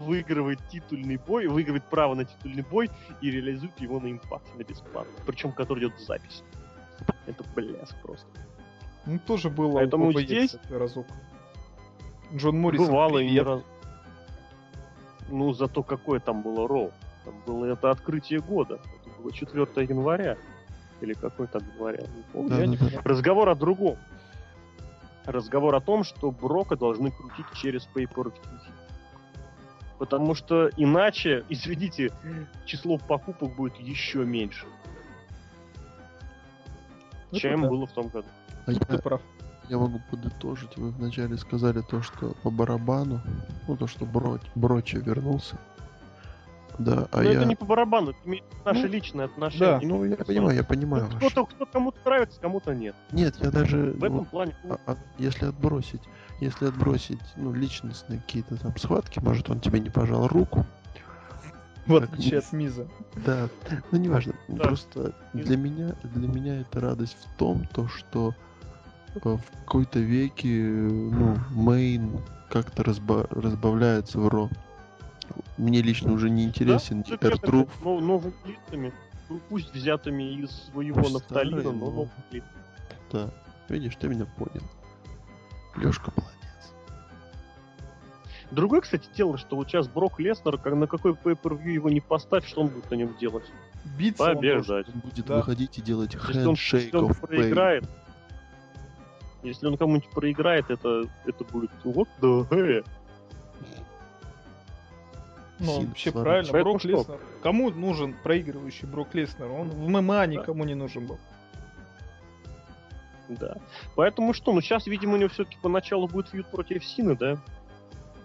Speaker 1: выигрывает титульный бой, выигрывает право на титульный бой и реализует его на импакте, на бесплатно. Причем, который идет в запись. Это бляск просто.
Speaker 2: Ну, тоже было
Speaker 1: Поэтому
Speaker 2: ППЕ,
Speaker 1: здесь-
Speaker 2: разок. Джон Моррисон.
Speaker 1: Бывало и не раз. Ну, зато какое там было Роу. Там было это открытие года. Это было 4 января. Или какой там января, не помню. Я не
Speaker 3: Да-да-да.
Speaker 1: Разговор о другом. Разговор о том, что Брока должны крутить через pay per Потому что иначе, извините, число покупок будет еще меньше,
Speaker 2: Это
Speaker 1: чем
Speaker 2: да.
Speaker 1: было в том году.
Speaker 3: А
Speaker 2: Ты
Speaker 3: я,
Speaker 2: прав.
Speaker 3: я могу подытожить. Вы вначале сказали то, что по барабану, ну то, что Бро, Брочи вернулся. Да, а
Speaker 1: Но
Speaker 3: я...
Speaker 1: это не по барабану, это наше
Speaker 3: Ну,
Speaker 1: личное отношение.
Speaker 2: да.
Speaker 3: Ну, я понимаю, я понимаю.
Speaker 1: Ну, Кто-то, кто кому-то нравится, кому-то нет.
Speaker 3: Нет, я даже...
Speaker 1: В этом
Speaker 3: ну,
Speaker 1: плане
Speaker 3: а- а если отбросить, если отбросить, ну, личностные какие-то там схватки, может, он тебе не пожал руку,
Speaker 2: В отличие от Миза.
Speaker 3: Да, ну неважно.
Speaker 1: Да.
Speaker 3: Просто для меня, для меня это радость в том, то что в какой-то веке, э, ну, мейн как-то разба- разбавляется в ро. Мне лично уже не интересен
Speaker 1: Да,
Speaker 3: Эртруф,
Speaker 1: но- новыми лицами, ну, пусть взятыми из своего
Speaker 3: Пусть
Speaker 1: нафталина,
Speaker 3: старые,
Speaker 1: но
Speaker 3: но-
Speaker 1: новыми лицами.
Speaker 3: да. Видишь, ты меня понял. Лёшка молодец.
Speaker 1: Другое, кстати, дело, что вот сейчас Брок Леснер, как на какой pay его не поставь, что он будет на нем делать?
Speaker 2: Биться он должен.
Speaker 1: Побеждать.
Speaker 3: Он будет
Speaker 2: Да.
Speaker 3: выходить и делать
Speaker 1: Если он, он
Speaker 3: of pain.
Speaker 1: Если он кому-нибудь проиграет, это, это будет вот да э.
Speaker 2: Ну, вообще
Speaker 3: Сварог.
Speaker 2: правильно,
Speaker 1: Поэтому
Speaker 2: Брок
Speaker 1: что?
Speaker 2: Леснер. Кому нужен проигрывающий Брок Леснер? Он в ММА никому не нужен был.
Speaker 1: Да. Поэтому что, ну сейчас, видимо, у него все-таки поначалу будет фьюд против Сины, да?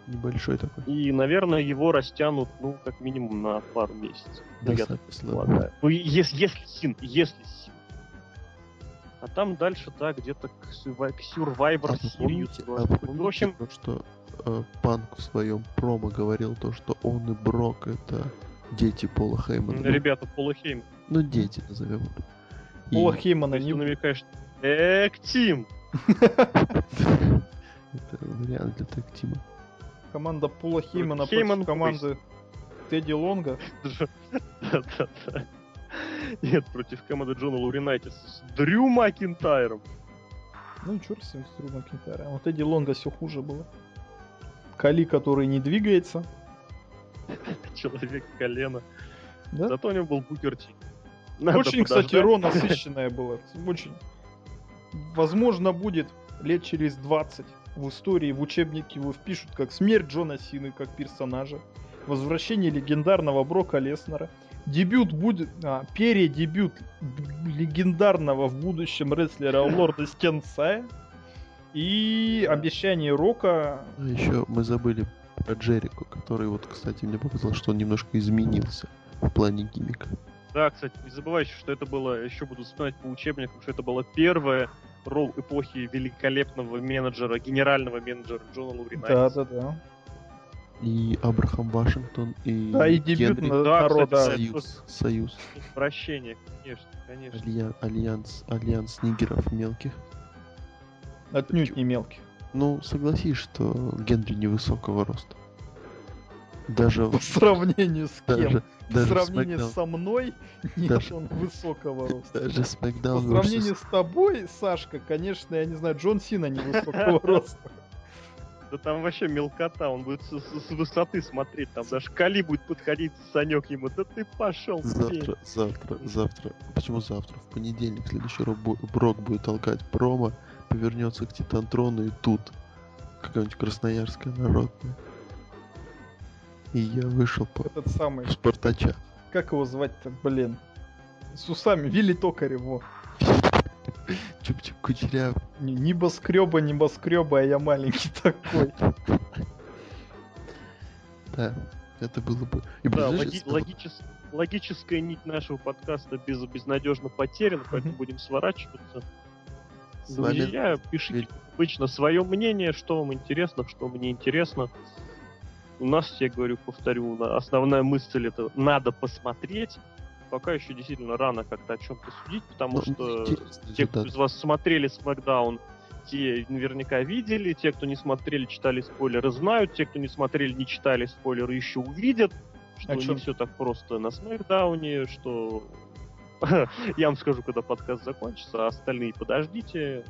Speaker 3: Небольшой такой.
Speaker 1: И, наверное, его растянут, ну, как минимум на пару месяцев. Ну,
Speaker 3: Да,
Speaker 1: я
Speaker 3: Саша, слава.
Speaker 1: предполагаю. Ну, если, если Син, если Син. А там дальше, да, где-то к Survi- к Survivor
Speaker 3: А
Speaker 1: Series.
Speaker 3: помните, а
Speaker 1: Ну, в общем,
Speaker 3: то, что э, Панк в своем промо говорил то, что он и Брок это дети Пола Хеймана. Ну,
Speaker 1: ребята, Пола Хейм,
Speaker 3: Ну, дети назовем. И
Speaker 2: Пола Хеймана не
Speaker 1: ты намекаешь, Эк, Тим!
Speaker 3: Это вариант для тег-тима.
Speaker 2: Команда Пола Хеймана
Speaker 1: Хейман
Speaker 2: против команды Тедди Лонга.
Speaker 1: Да-да-да. Нет, против команды Джона Лауринайтиса с Дрю Макинтайром.
Speaker 2: Ну, черт с ним, с Дрю Макинтайром. Вот Тедди Лонга все хуже было. Кали, который не двигается.
Speaker 1: Человек колено.
Speaker 2: Да?
Speaker 1: Зато у него был Букер Ти. Надо
Speaker 2: Очень, кстати,
Speaker 1: подождать.
Speaker 2: Ро насыщенное было. Очень. Возможно, будет лет через 20 в истории, в учебнике его впишут как смерть Джона Сины, как персонажа. Возвращение легендарного Брока Леснера. Дебют будет... А, передебют легендарного в будущем рестлера Лорда Стенсая. И обещание Рока...
Speaker 3: А еще мы забыли про Джерико, который вот, кстати, мне показалось, что он немножко изменился в плане гиммика.
Speaker 1: Да, кстати, не забывайте, что это было, еще буду вспоминать по учебникам, что это было первое ролл эпохи великолепного менеджера, генерального менеджера Джона Лауринайтиса.
Speaker 2: Да-да-да.
Speaker 3: И Абрахам Вашингтон, и,
Speaker 2: Да, и дебют
Speaker 3: Генри
Speaker 2: на-
Speaker 1: Да,
Speaker 2: народа.
Speaker 1: кстати,
Speaker 3: Союз. Союз.
Speaker 1: Прощение, конечно, конечно.
Speaker 3: Алья- Альянс, альянс нигеров мелких.
Speaker 2: Отнюдь не мелкий.
Speaker 3: Ну, согласись, что Генри невысокого роста. Даже,
Speaker 2: По сравнению с кем?
Speaker 3: даже,
Speaker 2: В
Speaker 3: даже
Speaker 2: сравнении
Speaker 3: Смакдаун-
Speaker 2: со мной, нет,
Speaker 3: Даже-
Speaker 2: он высокого роста.
Speaker 3: даже
Speaker 2: По
Speaker 3: Смакдаун
Speaker 2: сравнению
Speaker 3: versus-
Speaker 2: с тобой, Сашка, конечно, я не знаю, Джон Сина невысокого роста.
Speaker 1: Да там вообще мелкота, он будет с, с- с высоты смотреть, там даже Кали будет подходить, Санек ему, да ты пошел
Speaker 3: Завтра, завтра, завтра. Почему завтра? В понедельник следующий Ро- Брок будет толкать промо, повернется к Титантрону и тут какая-нибудь красноярская народная. И я вышел по
Speaker 2: Этот самый,
Speaker 3: Спартача.
Speaker 2: как его звать-то, блин? С усами, Вилли Токарев, во.
Speaker 3: Чуп-чуп кучеряв.
Speaker 2: Ни- Небоскреба, небоскреба, а я маленький такой.
Speaker 3: Да, это было бы... И
Speaker 1: Да, логи- логичес- логическая нить нашего подкаста без, безнадежно потеряна, поэтому будем сворачиваться.
Speaker 3: С вами-
Speaker 1: Друзья, пишите как обычно свое мнение, что вам интересно, что мне интересно. У нас, я говорю, повторю, на- основная мысль это надо посмотреть, пока еще действительно рано как-то о чем-то судить, потому
Speaker 3: Ну,
Speaker 1: что те, кто из вас смотрели SmackDown, те наверняка видели, те, кто не смотрели, читали спойлеры, знают, те, кто не смотрели, не читали спойлеры, еще увидят, что
Speaker 2: А
Speaker 1: не все так просто на SmackDown, что я вам скажу, когда подкаст закончится, а остальные подождите.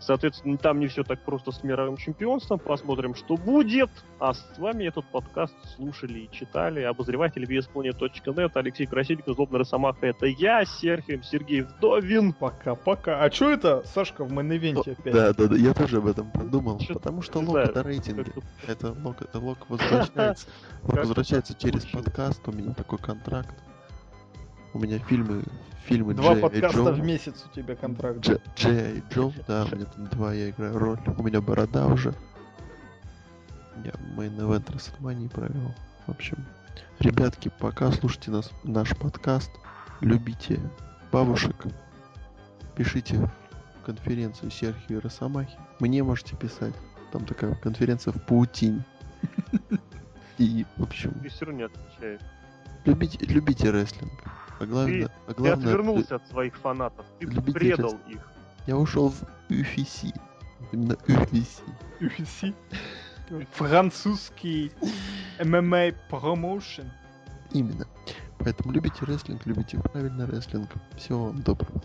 Speaker 1: Соответственно, там не все так просто с мировым чемпионством. Посмотрим, что будет. А с вами этот подкаст слушали и читали обозреватель VSPlanet.net, Алексей Красильников, Злобный Росомаха. Это я, Серхием Сергей Вдовин.
Speaker 2: Пока-пока. А чё это Сашка в мейн-ивенте опять?
Speaker 3: Да, да, да, я тоже об этом подумал,
Speaker 1: Чё-
Speaker 3: потому что лог это рейтинги.
Speaker 1: Как-то
Speaker 3: Это лог, это лог возвращается.
Speaker 1: Как
Speaker 3: возвращается через подкаст, у меня такой контракт. У меня фильмы, фильмы
Speaker 2: Два
Speaker 3: Джей
Speaker 2: подкаста
Speaker 3: Джо.
Speaker 2: в месяц у тебя контракт.
Speaker 3: Дж- Джей и Джо, да, у меня там два, я играю роль. У меня борода уже. Я мейн-эвент Расселмании провел. В общем, ребятки, пока слушайте нас, наш подкаст, любите бабушек, пишите в конференцию Серхио и Росомахи. Мне можете писать. Там такая конференция в паутине. И, в общем,
Speaker 1: Ты все равно не отвечаешь.
Speaker 3: любите, любите рестлинг. А главное, а
Speaker 1: Ты
Speaker 3: главное,
Speaker 1: отвернулся от своих фанатов. Ты предал их.
Speaker 3: я ушел в UFC. Именно UFC.
Speaker 2: UFC. Французский ММА промоушен.
Speaker 3: Именно. Поэтому любите рестлинг, любите правильно рестлинг. Всего вам доброго.